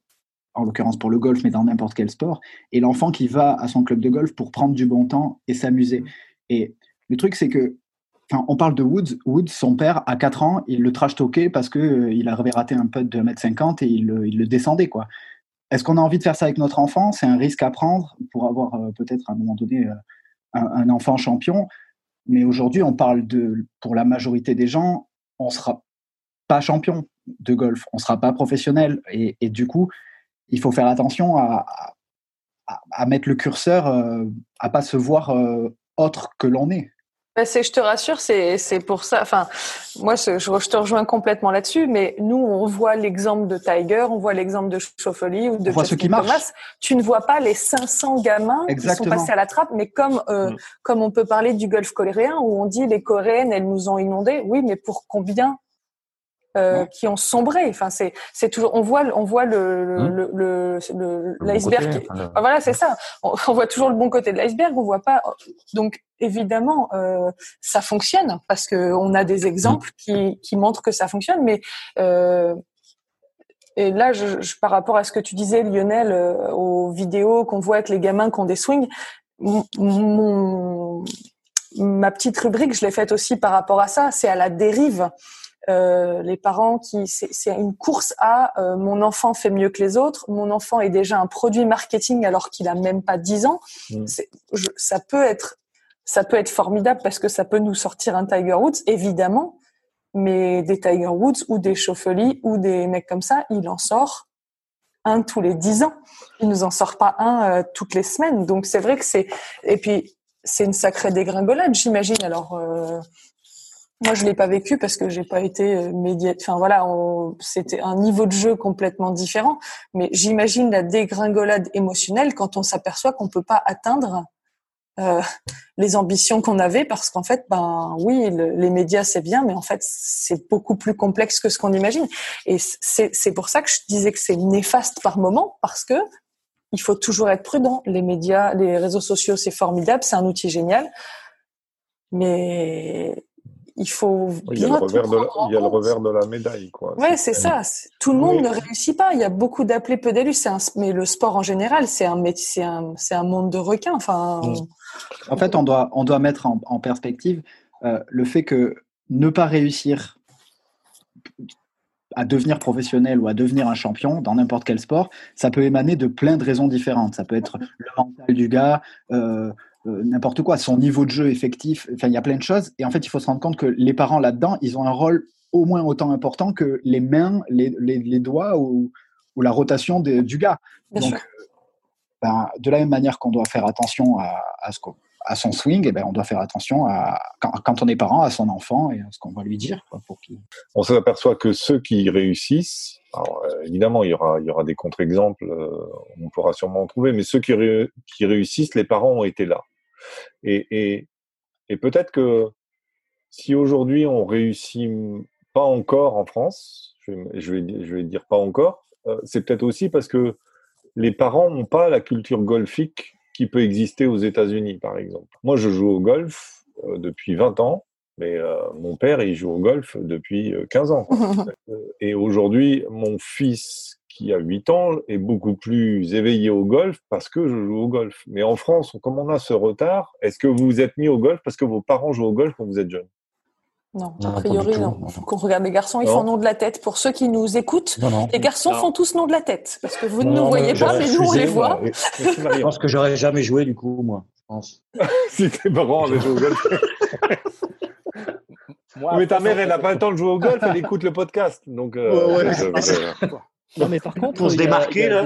Speaker 4: en l'occurrence pour le golf, mais dans n'importe quel sport, et l'enfant qui va à son club de golf pour prendre du bon temps et s'amuser. Et le truc, c'est que, on parle de Woods. Woods, son père, à 4 ans, il le trash talkait parce qu'il il avait raté un putt de 1m50 et il, le- descendait, quoi. Est-ce qu'on a envie de faire ça avec notre enfant? C'est un risque à prendre pour avoir euh, peut-être à un moment donné euh, un, enfant champion. Mais aujourd'hui, on parle de, pour la majorité des gens, on sera pas champion de golf, on sera pas professionnel. Et, du coup, il faut faire attention à, à, mettre le curseur, euh, à pas se voir euh, autre que l'on est.
Speaker 2: Bah, c'est, je te rassure, c'est, c'est pour ça. Enfin, moi, je, je te rejoins complètement là-dessus. Mais nous, on voit l'exemple de Tiger, on voit l'exemple de Schauffele ou de
Speaker 4: On voit
Speaker 2: Justin
Speaker 4: ceux qui marchent.
Speaker 2: Thomas. Tu ne vois pas les 500 gamins qui
Speaker 4: Exactement.
Speaker 2: sont passés à la trappe. Mais comme euh,
Speaker 1: Mm.
Speaker 2: comme on peut parler du golf coréen où on dit les Coréennes, elles nous ont inondés. Oui, mais pour combien euh,
Speaker 4: Ouais.
Speaker 2: qui ont sombré? Enfin, c'est c'est toujours. On voit on voit le le,
Speaker 6: Mm.
Speaker 2: le, le- le-
Speaker 5: Le bon
Speaker 2: l'iceberg.
Speaker 5: côté,
Speaker 2: qui-
Speaker 5: enfin,
Speaker 2: ah, Voilà, c'est ça. On, on voit toujours le bon côté de l'iceberg, on voit pas. Donc évidemment, euh, ça fonctionne parce que on a des exemples qui, qui montrent que ça fonctionne. Mais euh, et là, je, je- par rapport à ce que tu disais, Lionel, euh, aux vidéos qu'on voit avec les gamins qui ont des swings, mon, ma petite rubrique, je l'ai faite aussi par rapport à ça. C'est à la dérive. Euh, les parents qui c'est une course à euh, mon enfant fait mieux que les autres, mon enfant est déjà un produit marketing alors qu'il a même pas 10 ans.
Speaker 1: Mm.
Speaker 2: Je, ça peut être ça peut être formidable parce que ça peut nous sortir un Tiger Woods évidemment, mais des Tiger Woods ou des Schauffele ou des mecs comme ça, il en sort un tous les 10 ans. Il nous en sort pas un euh, toutes les semaines. Donc c'est vrai que c'est et puis c'est une sacrée dégringolade, j'imagine. Alors moi, je l'ai pas vécu parce que j'ai pas été euh, médiate. Enfin voilà, c'était un niveau de jeu complètement différent. Mais j'imagine la dégringolade émotionnelle quand on s'aperçoit qu'on peut pas atteindre euh, les ambitions qu'on avait parce qu'en fait, ben oui, les médias c'est bien, mais en fait c'est beaucoup plus complexe que ce qu'on imagine. Et c'est pour ça que je disais que c'est néfaste par moment parce que il faut toujours être prudent. Les médias, les réseaux sociaux, c'est formidable, c'est un outil génial, mais il faut
Speaker 1: il y a, le revers, de la, il y a le revers de la médaille quoi.
Speaker 2: Ouais c'est ça. tout le monde ne réussit pas. Il y a beaucoup d'appelés peu d'élus mais le sport en général c'est un c'est un c'est un monde de requins. Enfin
Speaker 4: mm. en fait on doit on doit mettre en, perspective euh, le fait que ne pas réussir à devenir professionnel ou à devenir un champion dans n'importe quel sport, ça peut émaner de plein de raisons différentes. Ça peut être le mental du gars, euh, euh, n'importe quoi, son niveau de jeu effectif, enfin il y a plein de choses. Et en fait, il faut se rendre compte que les parents là-dedans, ils ont un rôle au moins autant important que les mains, les, les, doigts ou, ou, la rotation du gars. Donc, euh, ben, de la même manière qu'on doit faire attention à, à, ce à son swing, et eh ben, on doit faire attention à, quand, on est parent, à son enfant et à ce qu'on va lui dire. Quoi, pour
Speaker 1: on s'aperçoit que ceux qui réussissent, alors, euh, évidemment, il y aura, il y aura des contre-exemples, on pourra sûrement en trouver, mais ceux qui, qui réussissent, les parents ont été là. Et, et, peut-être que si aujourd'hui on réussit pas encore en France, je vais, je vais, je vais dire pas encore, euh, c'est peut-être aussi parce que les parents n'ont pas la culture golfique qui peut exister aux États-Unis, par exemple. Moi, je joue au golf euh, depuis 20 ans, mais euh, mon père, il joue au golf depuis 15 ans. Et aujourd'hui, mon fils qui a 8 ans est beaucoup plus éveillé au golf parce que je joue au golf. Mais en France, comme on a ce retard, est-ce que vous vous êtes mis au golf parce que vos parents jouent au golf quand vous êtes jeune?
Speaker 2: Non, a priori, non. Quand on regarde les garçons, ils font nom de la tête. Pour ceux qui nous écoutent, les garçons font tous nom de la tête. Parce que vous ne nous voyez pas, mais nous, on les voit.
Speaker 6: je pense que j'aurais jamais joué, du coup, moi. Je pense.
Speaker 1: si tes parents avaient joué au golf. mais ta mère, elle n'a pas le temps de jouer au golf, elle écoute le podcast. Donc, euh,
Speaker 3: non, mais par contre,
Speaker 6: pour se démarquer, là.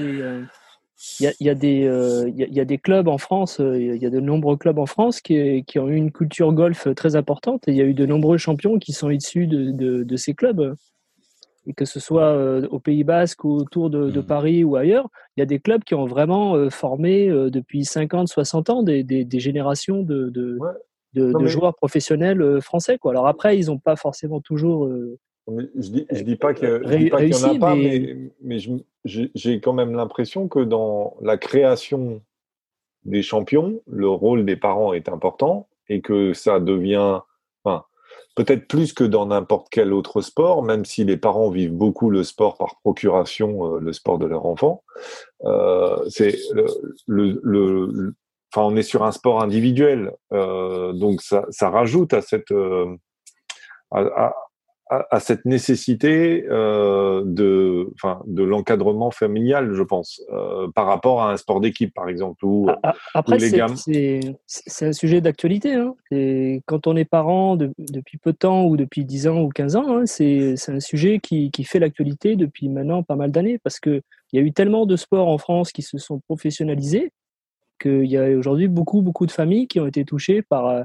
Speaker 3: Il y, a, des, il, y a, des clubs en France, euh, il y a de nombreux clubs en France qui, qui, ont eu une culture golf très importante et il y a eu de nombreux champions qui sont issus de, de, ces clubs. Et que ce soit euh, au Pays Basque ou autour de, de, mmh. Paris ou ailleurs, il y a des clubs qui ont vraiment euh, formé depuis 50, 60 ans des, des, des générations de, joueurs professionnels français. Quoi. Alors après, ils n'ont pas forcément toujours
Speaker 1: je dis, je dis pas qu'il n'y en a pas, mais, mais, j'ai quand même l'impression que dans la création des champions, le rôle des parents est important et que ça devient, enfin, peut-être plus que dans n'importe quel autre sport, même si les parents vivent beaucoup le sport par procuration, euh, le sport de leur enfant. Euh, c'est le, le, le, enfin, on est sur un sport individuel, euh, donc ça, ça rajoute à cette euh, à, à, cette nécessité euh, de, enfin, de l'encadrement familial, je pense, euh, par rapport à un sport d'équipe, par exemple. Où,
Speaker 3: ah, ah, Après, c'est un sujet d'actualité. Hein. Quand on est parent depuis peu de temps, ou depuis 10 ans ou 15 ans, hein, c'est un sujet qui, qui fait l'actualité depuis maintenant pas mal d'années, parce qu'il y a eu tellement de sports en France qui se sont professionnalisés qu'il y a aujourd'hui beaucoup, beaucoup de familles qui ont été touchées par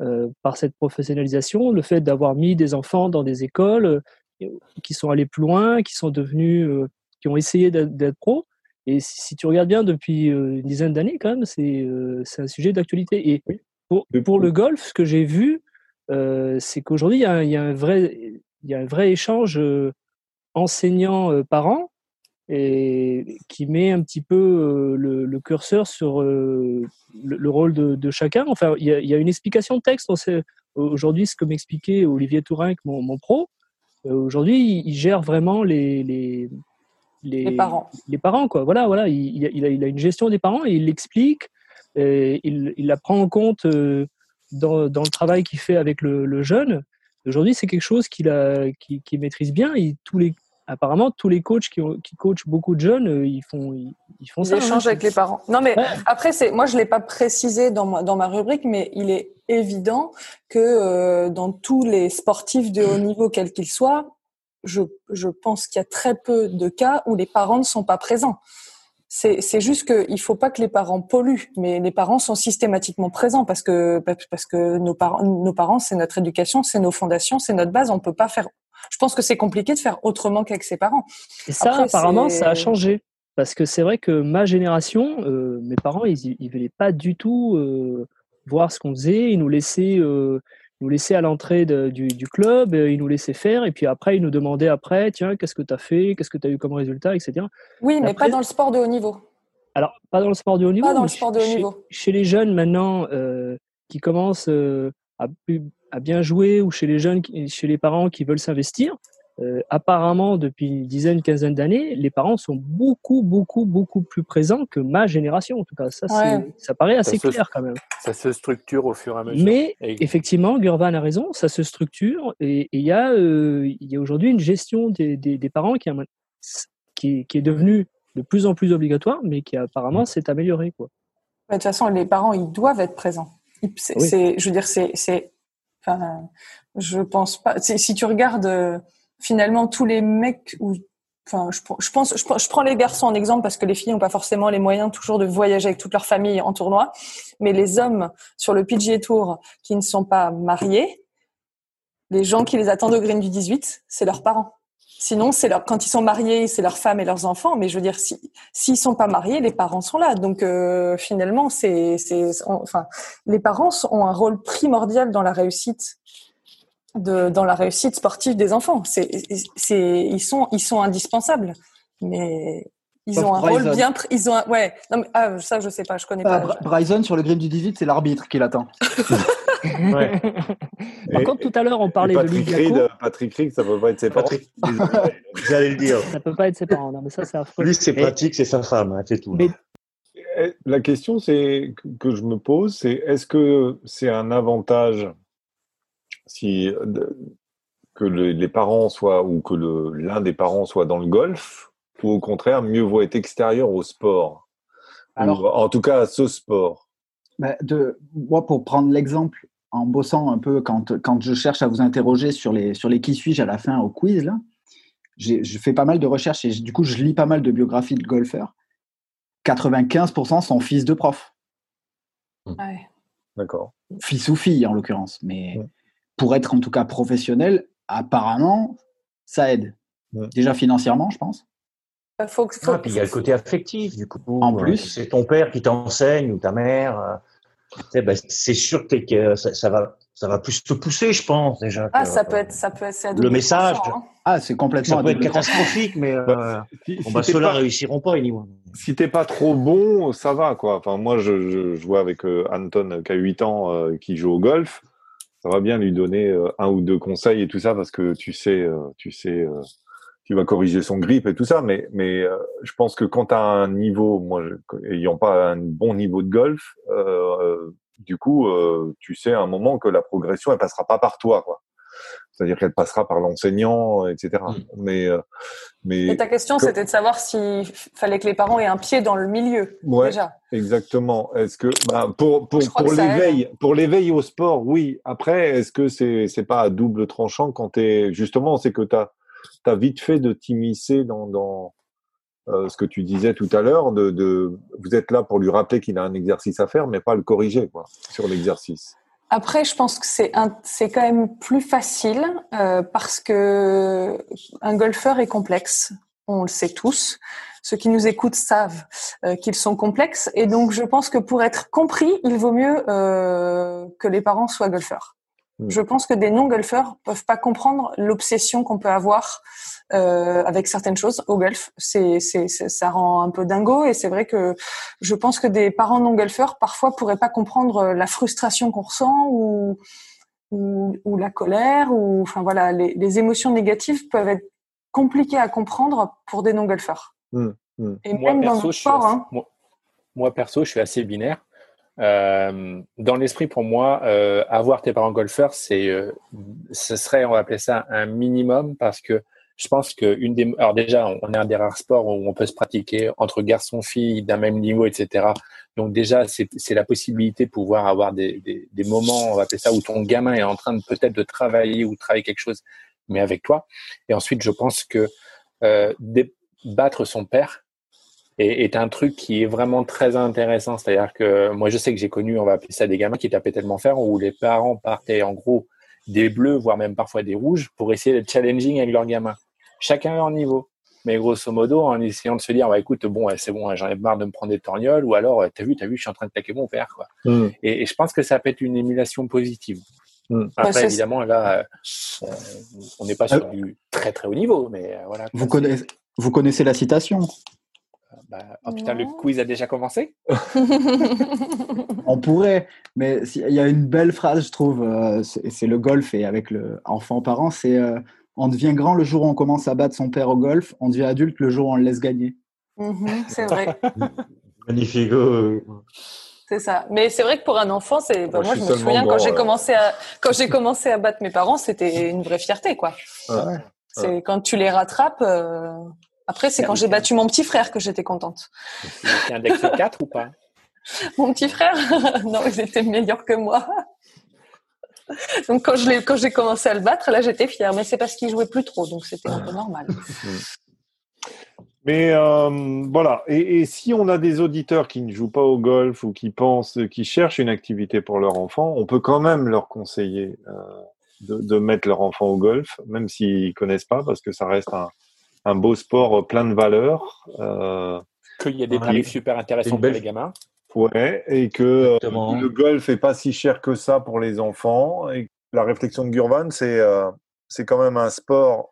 Speaker 3: euh, euh, par cette professionnalisation, le fait d'avoir mis des enfants dans des écoles euh, qui sont allés plus loin, qui sont devenus, euh, qui ont essayé d'être pros. Et si, tu regardes bien depuis une dizaine d'années, quand même, c'est un sujet d'actualité. Et pour, pour, le golf, ce que j'ai vu, c'est qu'aujourd'hui, il, y a un vrai, il y a un vrai échange enseignant-parent et qui met un petit peu euh, le, curseur sur euh, le, rôle de, chacun. Enfin, il y, a, une explication de texte. Aujourd'hui, ce que m'expliquait Olivier Tourin, mon, mon pro, euh, aujourd'hui, il, gère vraiment les, les,
Speaker 2: les, parents.
Speaker 3: Les parents, quoi. Voilà, voilà. Il, a, il, a, une gestion des parents et il l'explique. Il, la prend en compte dans, dans le travail qu'il fait avec le, le jeune, aujourd'hui, c'est quelque chose qu'il a, qui, qui maîtrise bien. Tous les, apparemment, tous les coachs qui, ont, qui coachent beaucoup de jeunes, euh, ils font, ils, ils font
Speaker 2: Ils
Speaker 3: ça. hein.
Speaker 2: échangent avec les parents. Non, mais
Speaker 3: Ouais.
Speaker 2: après, c'est moi, je l'ai pas précisé dans ma, dans ma rubrique, mais il est évident que euh, dans tous les sportifs de haut niveau, quels qu'ils soient, je, je pense qu'il y a très peu de cas où les parents ne sont pas présents. C'est c'est juste qu'il faut pas que les parents polluent, mais les parents sont systématiquement présents parce que parce que nos parents, nos parents, c'est notre éducation, c'est nos fondations, c'est notre base. On peut pas faire. Je pense que c'est compliqué de faire autrement qu'avec ses parents.
Speaker 3: Et ça,
Speaker 2: Après,
Speaker 3: apparemment, ça a changé. Parce que c'est vrai que ma génération, euh, mes parents, ils ne voulaient pas du tout euh, voir ce qu'on faisait. Ils nous laissaient, euh, nous laissaient à l'entrée du, du club, ils nous laissaient faire. Et puis après, ils nous demandaient après, tiens, qu'est-ce que tu as fait? Qu'est-ce que tu as eu comme résultat? etc.
Speaker 2: Oui, mais
Speaker 3: Après-
Speaker 2: pas dans le sport de haut niveau.
Speaker 3: Alors, pas dans le sport de haut niveau.
Speaker 2: Pas dans le sport de haut
Speaker 3: chez-
Speaker 2: niveau.
Speaker 3: Chez les jeunes maintenant qui commencent à, bien jouer ou chez les jeunes, chez les parents qui veulent s'investir, euh, apparemment depuis une dizaine, quinzaine d'années, les parents sont beaucoup, beaucoup, beaucoup plus présents que ma génération. En tout cas, ça,
Speaker 2: Ouais.
Speaker 3: ça paraît assez
Speaker 5: se-
Speaker 3: clair quand même.
Speaker 5: Ça se structure au fur et à mesure.
Speaker 3: Mais
Speaker 5: Et-
Speaker 3: effectivement, Gurvan a raison, ça se structure et il y a, euh, il y a aujourd'hui une gestion des, des, des parents qui, a- qui, qui est devenue de plus en plus obligatoire, mais qui apparemment s'est améliorée. Quoi.
Speaker 2: De toute façon, les parents, ils doivent être présents. C'est,
Speaker 3: Oui.
Speaker 2: c'est- je veux dire, c'est, c'est, enfin, je pense pas. Si tu regardes euh, finalement tous les mecs ou, enfin, je, pense, je prends les garçons en exemple parce que les filles n'ont pas forcément les moyens toujours de voyager avec toute leur famille en tournoi, mais les hommes sur le PGA Tour qui ne sont pas mariés, les gens qui les attendent au green du 18, c'est leurs parents. Sinon, c'est leur, quand ils sont mariés, c'est leurs femmes et leurs enfants. Mais je veux dire, si, s'ils sont pas mariés, les parents sont là. Donc euh, finalement, c'est, c'est, enfin, les parents ont un rôle primordial dans la réussite de, dans la réussite sportive des enfants. C'est, c'est, ils sont, ils sont indispensables. Mais ils
Speaker 4: Sauf
Speaker 2: ont un rôle bien, ils ont, un, ouais. Non, mais, ah, ça, je sais pas, je connais
Speaker 4: Ah,
Speaker 2: pas.
Speaker 4: Br- Bryson sur le green du 18, c'est l'arbitre qui l'attend.
Speaker 1: Ouais.
Speaker 3: Par
Speaker 1: Et-
Speaker 3: contre, tout à l'heure, on parlait de
Speaker 1: Patrick
Speaker 3: Ludiaco.
Speaker 1: Reed, Patrick Reed, ça peut pas être ses parents.
Speaker 6: Patrick, j'allais le dire.
Speaker 3: Ça peut pas être ses parents. Non, mais ça, c'est affreux.
Speaker 6: Lui, c'est pratique, c'est sa femme, hein, c'est tout.
Speaker 3: Mais-
Speaker 1: Eh, La question c'est que- je me pose, c'est est-ce que c'est un avantage si de- que le- les parents soient ou que l'un des parents soit dans le golf ou au contraire mieux vaut être extérieur au sport
Speaker 4: Alors-
Speaker 1: ou en tout cas à ce sport.
Speaker 4: Bah, de, moi, pour prendre l'exemple, en bossant un peu, quand, quand je cherche à vous interroger sur les, sur les qui suis-je à la fin au quiz, là, je fais pas mal de recherches et du coup, je lis pas mal de biographies de golfeurs. 95% sont fils de prof,
Speaker 2: Ouais.
Speaker 1: D'accord.
Speaker 4: fils ou fille en l'occurrence. Mais
Speaker 1: Ouais.
Speaker 4: pour être en tout cas professionnel, apparemment, ça aide.
Speaker 1: Ouais.
Speaker 4: Déjà financièrement, je pense.
Speaker 2: Faut, faut,
Speaker 6: Ah, puis il y a le côté affectif, du coup.
Speaker 4: En
Speaker 6: Euh,
Speaker 4: plus.
Speaker 6: C'est ton père qui t'enseigne ou ta mère. euh, ben, c'est sûr que, que ça, ça va, ça va plus te pousser, je pense, déjà.
Speaker 2: ah,
Speaker 6: que-
Speaker 2: ça peut être, ça peut être,
Speaker 6: Le message.
Speaker 2: hein.
Speaker 4: Ah, c'est complètement.
Speaker 6: Ça peut être catastrophique, mais euh,
Speaker 1: Bah, Si,
Speaker 6: bon,
Speaker 1: si
Speaker 6: bah,
Speaker 1: t'es
Speaker 6: ceux-là réussiront pas, anyway.
Speaker 1: si t'es pas trop bon, ça va quoi. Enfin moi je, je, je vois avec euh, Anton euh, qui a 8 ans euh, qui joue au golf, ça va bien lui donner euh, un ou deux conseils et tout ça parce que tu sais euh, tu sais tu vas corriger son grip et tout ça mais mais euh, je pense que quand tu as un niveau moi je- ayant pas un bon niveau de golf euh, euh, du coup euh, tu sais à un moment que la progression elle passera pas par toi quoi. C'est-à-dire qu'elle passera par l'enseignant, etc.
Speaker 6: Mm.
Speaker 1: Mais, euh, mais
Speaker 2: Et ta question, c'était de savoir s'il fallait que les parents aient un pied dans le milieu,
Speaker 1: Ouais.
Speaker 2: déjà.
Speaker 1: Exactement. Est-ce que bah, pour pour pour l'éveil pour l'éveil au sport, oui. Après, est-ce que c'est c'est pas à double tranchant quand t'es justement c'est que t'as as vite fait de t'immiscer dans euh, ce que tu disais tout à l'heure vous êtes là pour lui rappeler qu'il a un exercice à faire mais pas le corriger quoi sur l'exercice.
Speaker 2: Après, je pense que c'est quand même plus facile euh, parce que un golfeur est complexe. On le sait tous. Ceux qui nous écoutent savent euh, qu'ils sont complexes. Et donc, je pense que pour être compris, il vaut mieux que les parents soient golfeurs.
Speaker 1: Mm.
Speaker 2: Je pense que des non-golfeurs peuvent pas comprendre l'obsession qu'on peut avoir euh, avec certaines choses au golf. C'est, c'est, c'est- ça rend un peu dingo. Et c'est vrai que je pense que des parents non-golfeurs parfois pourraient pas comprendre la frustration qu'on ressent ou, ou, ou la colère ou enfin voilà les, les émotions négatives peuvent être compliquées à comprendre pour des non-golfeurs.
Speaker 1: Mm, mm.
Speaker 2: Et
Speaker 5: Moi
Speaker 2: même dans le sport,
Speaker 5: assez,
Speaker 2: hein.
Speaker 5: moi, moi, perso, je suis assez binaire. Euh, dans l'esprit, pour moi, euh, avoir tes parents golfeurs, c'est, euh, ce serait, on va appeler ça un minimum parce que je pense que une des, alors déjà, on est un des rares sports où on peut se pratiquer entre garçons, filles d'un même niveau, etc. Donc déjà, c'est, c'est la possibilité de pouvoir avoir des, des, des, moments, on va appeler ça, où ton gamin est en train de peut-être de travailler ou travailler quelque chose, mais avec toi. Et ensuite, je pense que euh, battre son père, est, un truc qui est vraiment très intéressant. C'est-à-dire que moi, je sais que j'ai connu, on va appeler ça des gamins qui tapaient tellement fer, où les parents partaient en gros des bleus, voire même parfois des rouges, pour essayer de challenging avec leurs gamins. Chacun à leur niveau. Mais grosso modo, en essayant de se dire, bah, écoute, bon, c'est bon, j'en ai marre de me prendre des torgnoles, ou alors, t'as vu, t'as vu, je suis en train de taquer mon père, quoi. Mm. Et, je pense que ça peut être une émulation positive. Mm. Après, évidemment, là, euh, on n'est pas sur euh, du très très haut niveau, mais euh, voilà.
Speaker 4: Vous connaissez, vous connaissez la citation?
Speaker 5: Bah, oh putain, le quiz a déjà commencé
Speaker 4: On pourrait, mais il y a une belle phrase, je trouve, euh, c'est le golf et avec le enfant-parent, c'est euh, on devient grand le jour où on commence à battre son père au golf, on devient adulte le jour où on le laisse gagner.
Speaker 2: Mhm, c'est vrai.
Speaker 6: Magnifique.
Speaker 2: C'est ça. Mais c'est vrai que pour un enfant, c'est. Bah, moi, je, me souviens quand j'ai commencé à quand j'ai commencé à battre mes parents, c'était une vraie fierté, quoi. C'est quand tu les rattrapes. Euh, après, c'est quand j'ai battu mon petit frère que j'étais contente.
Speaker 5: C'était index 4 ou pas?
Speaker 2: Mon petit frère? Non, il était meilleur que moi. Donc quand je quand j'ai commencé à le battre, là j'étais fière, mais c'est parce qu'il jouait plus trop, donc c'était un peu normal.
Speaker 1: Mais euh, voilà, et, si on a des auditeurs qui ne jouent pas au golf ou qui pensent, qui cherchent une activité pour leur enfant, on peut quand même leur conseiller euh, de, de, mettre leur enfant au golf, même s'ils connaissent pas, parce que ça reste un, un beau sport plein de valeurs.
Speaker 5: Euh, Qu'il y a des tarifs super intéressants pour les gamins.
Speaker 1: Ouais, et que euh, le golf est pas si cher que ça pour les enfants. Et la réflexion de Gurvan, c'est euh, c'est quand même un sport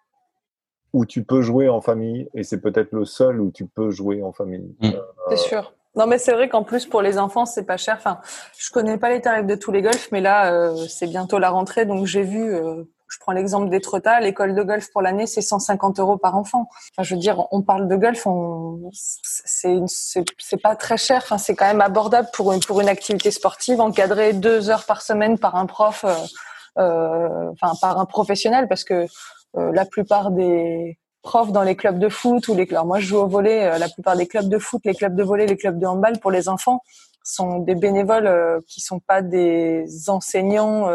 Speaker 1: où tu peux jouer en famille et c'est peut-être le seul où tu peux jouer en famille.
Speaker 2: Mm. c'est sûr. Non, mais c'est vrai qu'en plus pour les enfants, c'est pas cher. Enfin, je connais pas les tarifs de tous les golfs, mais là, c'est bientôt la rentrée, donc j'ai vu je prends l'exemple d'Étretat, l'école de golf pour l'année, c'est 150 euros par enfant. Enfin, je veux dire, on parle de golf, on, c'est, c'est pas très cher. Enfin, c'est quand même abordable pour une, pour une activité sportive, encadrée deux heures par semaine par un prof, euh, euh enfin, par un professionnel, parce que euh, la plupart des profs dans les clubs de foot ou les clubs, moi je joue au volet, euh, la plupart des clubs de foot, les clubs de volet, les clubs de handball pour les enfants sont des bénévoles qui sont pas des enseignants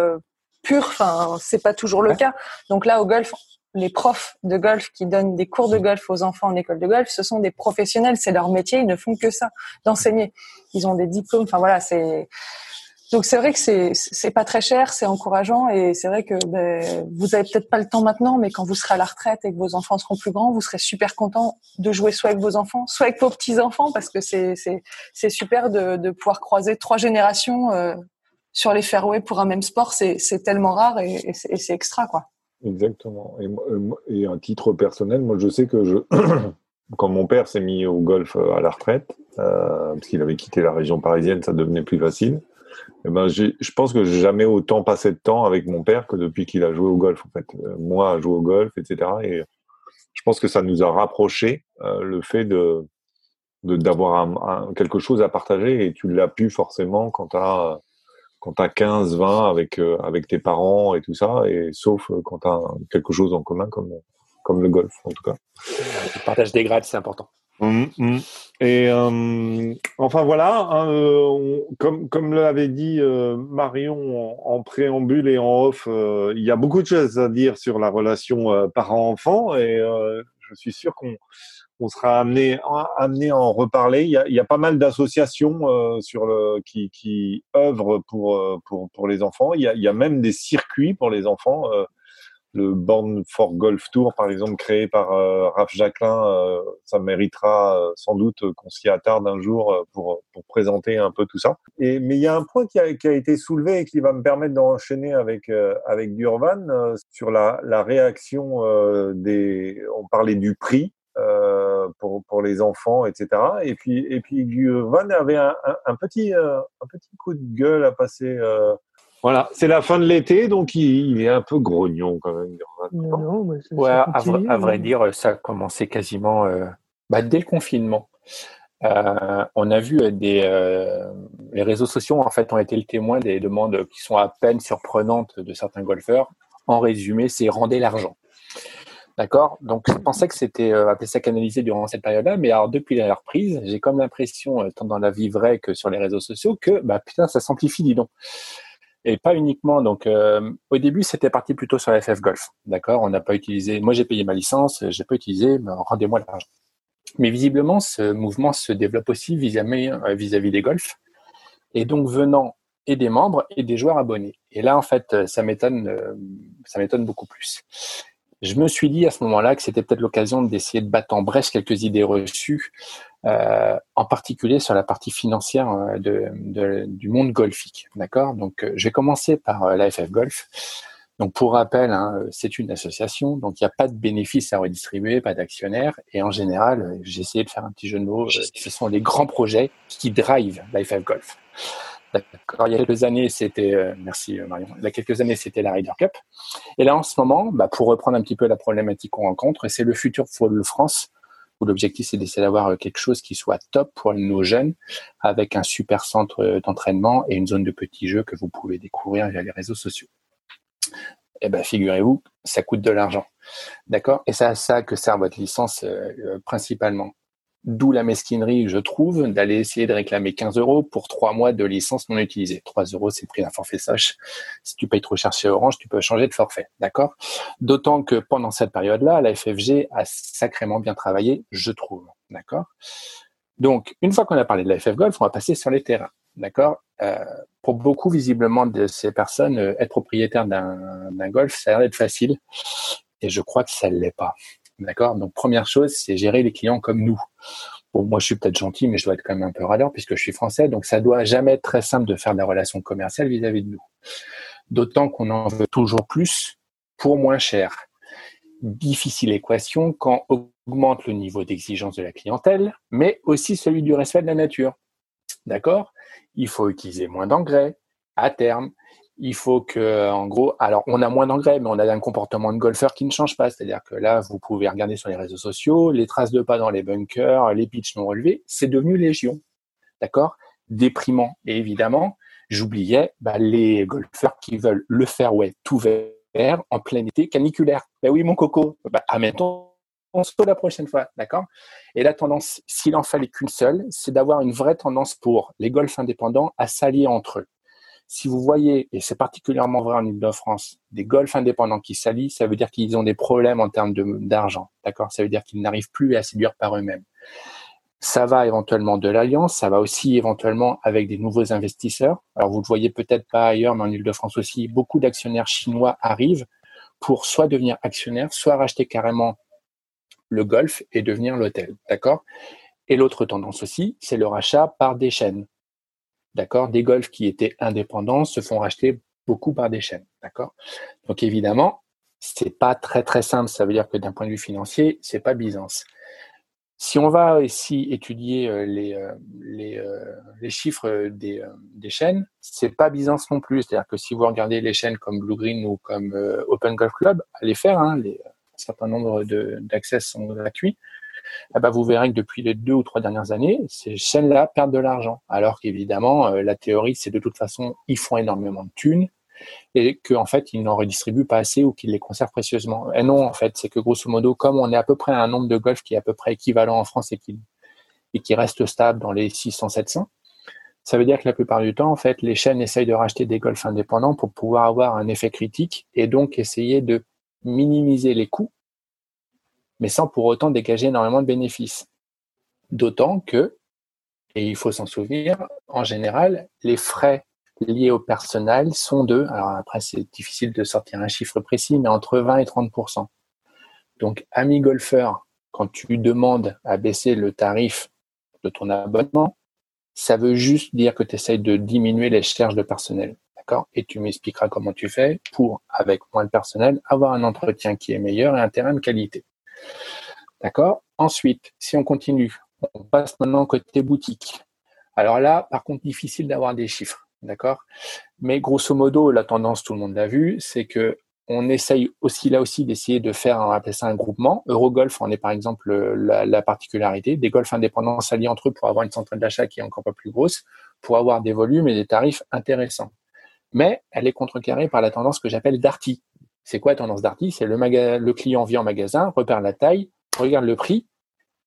Speaker 2: pur. Enfin, c'est pas toujours le cas. Donc là, au golf, les profs de golf qui donnent des cours de golf aux enfants en école de golf, ce sont des professionnels. C'est leur métier. Ils ne font que ça, d'enseigner. Ils ont des diplômes. Enfin voilà, c'est. Donc c'est vrai que c'est c'est pas très cher, c'est encourageant et c'est vrai que ben, vous avez peut-être pas le temps maintenant, mais quand vous serez à la retraite et que vos enfants seront plus grands, vous serez super content de jouer soit avec vos enfants, soit avec vos petits enfants parce que c'est c'est c'est super de de pouvoir croiser trois générations euh, sur les fairways pour un même sport, c'est tellement rare et, c'est extra, quoi.
Speaker 1: Exactement. Euh, et, à titre personnel, moi, je sais que je, quand mon père s'est mis au golf euh, à la retraite, euh, parce qu'il avait quitté la région parisienne, ça devenait plus facile. Et eh ben, je pense que j'ai jamais autant passé de temps avec mon père que depuis qu'il a joué au golf. En fait, moi, à jouer au golf, etc. Et je pense que ça nous a rapproché le fait de d'avoir quelque chose à partager et tu l'as pu forcément quand tu as quand tu as 15, 20 avec, euh, avec tes parents et tout ça, et sauf euh, quand tu as quelque chose en commun comme, comme le golf, en tout cas.
Speaker 5: Le partage des grades, c'est important.
Speaker 1: Mmh, mmh. Et euh, enfin voilà, hein, comme, comme l'avait dit Marion en, préambule et en off, il y a beaucoup de choses à dire sur la relation parent-enfant et je suis sûr qu'on on sera amené, amené à en reparler. Il y a, il y a pas mal d'associations euh, sur le, qui, qui œuvrent pour, euh, pour, pour les enfants. Il y, a, il y a même des circuits pour les enfants. Euh, le Born for Golf Tour, par exemple, créé par euh, Raph Jacquelin, ça méritera sans doute qu'on s'y attarde un jour pour, pour présenter un peu tout ça. Et, mais il y a un point qui a, qui a été soulevé et qui va me permettre d'enchaîner avec, avec Durvan sur la, la réaction des... On parlait du prix euh, pour, pour les enfants, etc. Et puis, et puis Van avait un, un, petit, euh, un petit coup de gueule à passer. Euh. Voilà, c'est la fin de l'été, donc il, est un peu grognon quand même.
Speaker 5: Non, non, ouais, à, vrai, à, vrai, dire, ça a commencé quasiment bah, dès le confinement. euh, on a vu des les réseaux sociaux en fait ont été le témoin des demandes qui sont à peine surprenantes de certains golfeurs. En résumé, c'est rendez l'argent. D'accord Donc, je pensais que c'était euh, appelé ça canalisé durant cette période-là, mais alors depuis la reprise, j'ai comme l'impression, tant dans la vie vraie que sur les réseaux sociaux, que bah putain, ça s'amplifie, dis donc et pas uniquement. Donc, euh, au début, c'était parti plutôt sur la FF Golf. D'accord On n'a pas utilisé. Moi, j'ai payé ma licence, j'ai pas utilisé. Rendez-moi l'argent. Mais visiblement, ce mouvement se développe aussi vis-à-vis euh, vis-à-vis des golfs. Et donc, venant et des membres et des joueurs abonnés. Et là, en fait, ça m'étonne, euh, ça m'étonne beaucoup plus. Je me suis dit à ce moment-là que c'était peut-être l'occasion d'essayer de battre en brèche quelques idées reçues euh, en particulier sur la partie financière euh, de, du monde golfique. D'accord? Donc, euh, je vais commencer par l'AFF Golf. Donc, pour rappel, hein, c'est une association, donc il n'y a pas de bénéfices à redistribuer, pas d'actionnaires. Et en général, j'ai essayé de faire un petit jeu de mots. Ce sont les grands projets qui drivent l'AFF Golf. D'accord. Il y a quelques années, c'était, merci Marion. Il y a quelques années, c'était la Ryder Cup. Et là, en ce moment, bah, pour reprendre un petit peu la problématique qu'on rencontre, c'est le futur Fall France où l'objectif c'est d'essayer d'avoir euh, quelque chose qui soit top pour nos jeunes, avec un super centre euh, d'entraînement et une zone de petits jeux que vous pouvez découvrir via les réseaux sociaux. Eh ben, figurez-vous, ça coûte de l'argent. D'accord? Et c'est à ça que sert votre licence euh, principalement. D'où la mesquinerie, je trouve, d'aller essayer de réclamer 15 euros pour trois mois de licence non utilisée. 3 euros, c'est le prix d'un forfait sage. Si tu payes trop cher Orange, tu peux changer de forfait. D'accord? D'autant que pendant cette période-là, la FFG a sacrément bien travaillé, je trouve. D'accord? Donc, une fois qu'on a parlé de la FF Golf, on va passer sur les terrains. D'accord? Euh, Pour beaucoup, visiblement, de ces personnes, euh, être propriétaire d'un golf, ça a l'air d'être facile. Et je crois que ça ne l'est pas. D'accord? Donc, première chose, c'est gérer les clients comme nous. Bon, moi, je suis peut-être gentil, mais je dois être quand même un peu radeur puisque je suis français. Donc, ça doit jamais être très simple de faire de la relation commerciale vis-à-vis de nous. D'autant qu'on en veut toujours plus pour moins cher. Difficile équation quand augmente le niveau d'exigence de la clientèle, mais aussi celui du respect de la nature. D'accord? Il faut utiliser moins d'engrais à terme il faut que, en gros, alors on a moins d'engrais, mais on a un comportement de golfeur qui ne change pas. C'est-à-dire que là, vous pouvez regarder sur les réseaux sociaux, les traces de pas dans les bunkers, les pitchs non relevés, c'est devenu légion. D'accord? Déprimant. Et évidemment, j'oubliais bah, les golfeurs qui veulent le fairway tout vert en plein été caniculaire. Ben oui, mon coco. Bah, admettons, on se la prochaine fois, d'accord? Et la tendance, s'il en fallait qu'une seule, c'est d'avoir une vraie tendance pour les golfs indépendants à s'allier entre eux. Si vous voyez, et c'est particulièrement vrai en Ile-de-France, des golfs indépendants qui s'allient, ça veut dire qu'ils ont des problèmes en termes d'argent. D'accord? Ça veut dire qu'ils n'arrivent plus à séduire par eux-mêmes. Ça va éventuellement de l'alliance, ça va aussi éventuellement avec des nouveaux investisseurs. Alors vous le voyez peut-être pas ailleurs, mais en Ile-de-France aussi, beaucoup d'actionnaires chinois arrivent pour soit devenir actionnaires, soit racheter carrément le golf et devenir l'hôtel. D'accord? Et l'autre tendance aussi, c'est le rachat par des chaînes. D'accord? Des golfs qui étaient indépendants se font racheter beaucoup par des chaînes. D'accord? Donc évidemment, c'est pas très très simple. Ça veut dire que d'un point de vue financier, c'est pas Byzance. Si on va ici étudier euh, les, euh, euh, les chiffres des, des chaînes, c'est pas Byzance non plus. C'est-à-dire que si vous regardez les chaînes comme Blue Green ou comme Open Golf Club, allez faire. Hein, un certain nombre d'accès sont gratuits eh ben, vous verrez que depuis les deux ou trois dernières années, ces chaînes-là perdent de l'argent. Alors qu'évidemment, euh, la théorie, c'est de toute façon, ils font énormément de thunes et qu'en fait, ils n'en redistribuent pas assez ou qu'ils les conservent précieusement. Et non, en fait, c'est que grosso modo, comme on est à peu près à un nombre de golf qui est à peu près équivalent en France et qui, et qui reste stable dans les 600-700, ça veut dire que la plupart du temps, en fait, les chaînes essayent de racheter des golfs indépendants pour pouvoir avoir un effet critique et donc essayer de minimiser les coûts mais sans pour autant dégager énormément de bénéfices. D'autant que, et il faut s'en souvenir, en général, les frais liés au personnel sont de, alors après c'est difficile de sortir un chiffre précis, mais entre 20 et 30% Donc, ami golfeur, quand tu demandes à baisser le tarif de ton abonnement, ça veut juste dire que tu essayes de diminuer les charges de personnel. D'accord? Et tu m'expliqueras comment tu fais pour, avec moins de personnel, avoir un entretien qui est meilleur et un terrain de qualité. D'accord? Ensuite, si on continue, on passe maintenant côté boutique. Alors là, par contre, difficile d'avoir des chiffres. D'accord? Mais grosso modo, la tendance, tout le monde l'a vu, c'est que on essaye aussi là aussi d'essayer de faire, on ça un groupement. Eurogolf en est par exemple la, la particularité. Des golfs indépendants s'allient entre eux pour avoir une centrale d'achat qui est encore pas plus grosse, pour avoir des volumes et des tarifs intéressants. Mais elle est contrecarrée par la tendance que j'appelle Darty. C'est quoi la tendance Darty C'est le, le client vient en magasin, repère la taille, regarde le prix,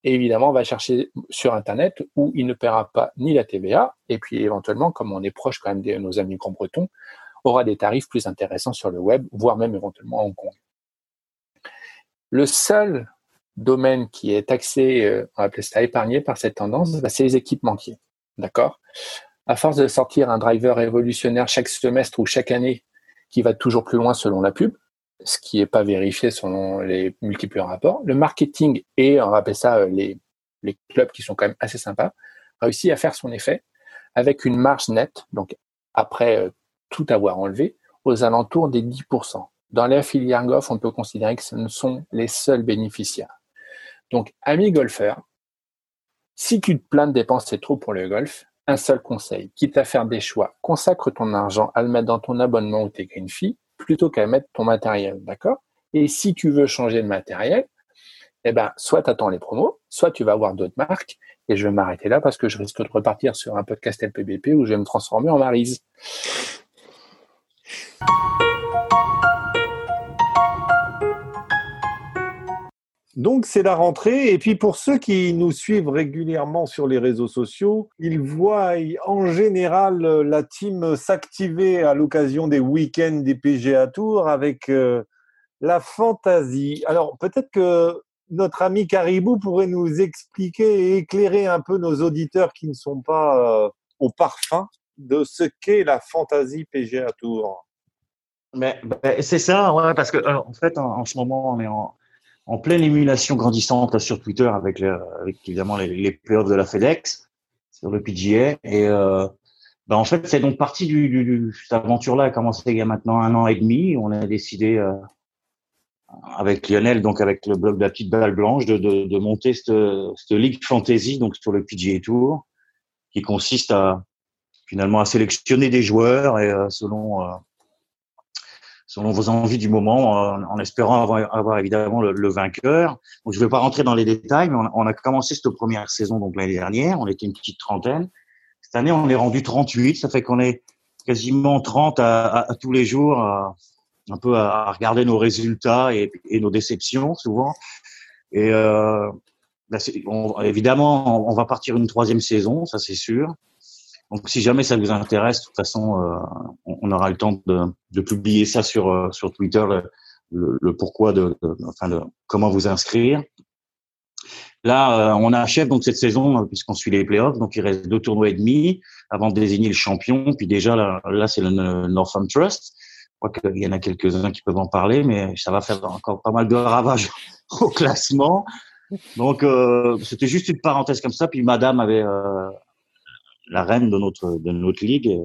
Speaker 5: et évidemment va chercher sur Internet où il ne paiera pas ni la TVA, et puis éventuellement, comme on est proche quand même de nos amis grands-bretons, aura des tarifs plus intéressants sur le web, voire même éventuellement à Hong Kong. Le seul domaine qui est taxé, euh, on va appeler ça épargné par cette tendance, bah, c'est les équipementiers. D'accord? À force de sortir un driver révolutionnaire chaque semestre ou chaque année qui va toujours plus loin selon la pub, ce qui n'est pas vérifié selon les multiples rapports, le marketing et, on va ça euh, les, les clubs qui sont quand même assez sympas, réussit à faire son effet avec une marge nette, donc après euh, tout avoir enlevé, aux alentours des 10%. Dans la filière golf, on peut considérer que ce ne sont les seuls bénéficiaires. Donc, amis golfeurs, si tu te plains de dépenser trop pour le golf, un seul conseil, quitte à faire des choix, consacre ton argent à le mettre dans ton abonnement ou tes green fees, plutôt qu'à mettre ton matériel, d'accord? Et si tu veux changer de matériel, eh ben, soit tu attends les promos, soit tu vas voir d'autres marques, et je vais m'arrêter là parce que je risque de repartir sur un podcast LPBP où je vais me transformer en Marise.
Speaker 1: Donc c'est la rentrée et puis pour ceux qui nous suivent régulièrement sur les réseaux sociaux, ils voient en général la team s'activer à l'occasion des week-ends des PGA Tour avec euh, la fantaisie. Alors peut-être que notre ami Caribou pourrait nous expliquer et éclairer un peu nos auditeurs qui ne sont pas euh, au parfum de ce qu'est la fantaisie PGA Tour.
Speaker 6: Mais, ben, c'est ça, ouais, parce que en fait, en, ce moment, on est en, en pleine émulation grandissante sur Twitter avec, avec évidemment les, les playoffs de la FedEx sur le PGA. Et euh, ben, en fait, c'est donc partie du, du, cette aventure-là a commencé il y a maintenant un an et demi. On a décidé euh, avec Lionel, donc avec le blog de la petite balle blanche, de, de, de monter cette, cette ligue fantasy donc sur le PGA Tour, qui consiste à finalement à sélectionner des joueurs et euh, selon euh, selon vos envies du moment, en, espérant avoir, avoir évidemment le, vainqueur. Donc, je ne vais pas rentrer dans les détails, mais on, a commencé cette première saison donc l'année dernière. On était une petite trentaine. Cette année, on est rendu 38. Ça fait qu'on est quasiment 30 à, à, tous les jours, un peu à, regarder nos résultats et, nos déceptions souvent. Et euh, on, évidemment, on va partir une troisième saison, ça c'est sûr. Donc, si jamais ça vous intéresse, de toute façon, euh, on, aura le temps de, de publier ça sur euh, sur Twitter, le, le, pourquoi de, enfin, de, comment vous inscrire. Là, euh, on achève donc cette saison puisqu'on suit les playoffs, donc il reste deux tournois et demi avant de désigner le champion. Puis déjà là, là c'est le Northam Trust. Je crois qu'il y en a quelques-uns qui peuvent en parler, mais ça va faire encore pas mal de ravages au classement. Donc euh, c'était juste une parenthèse comme ça. Puis Madame avait euh, la reine de notre de notre ligue,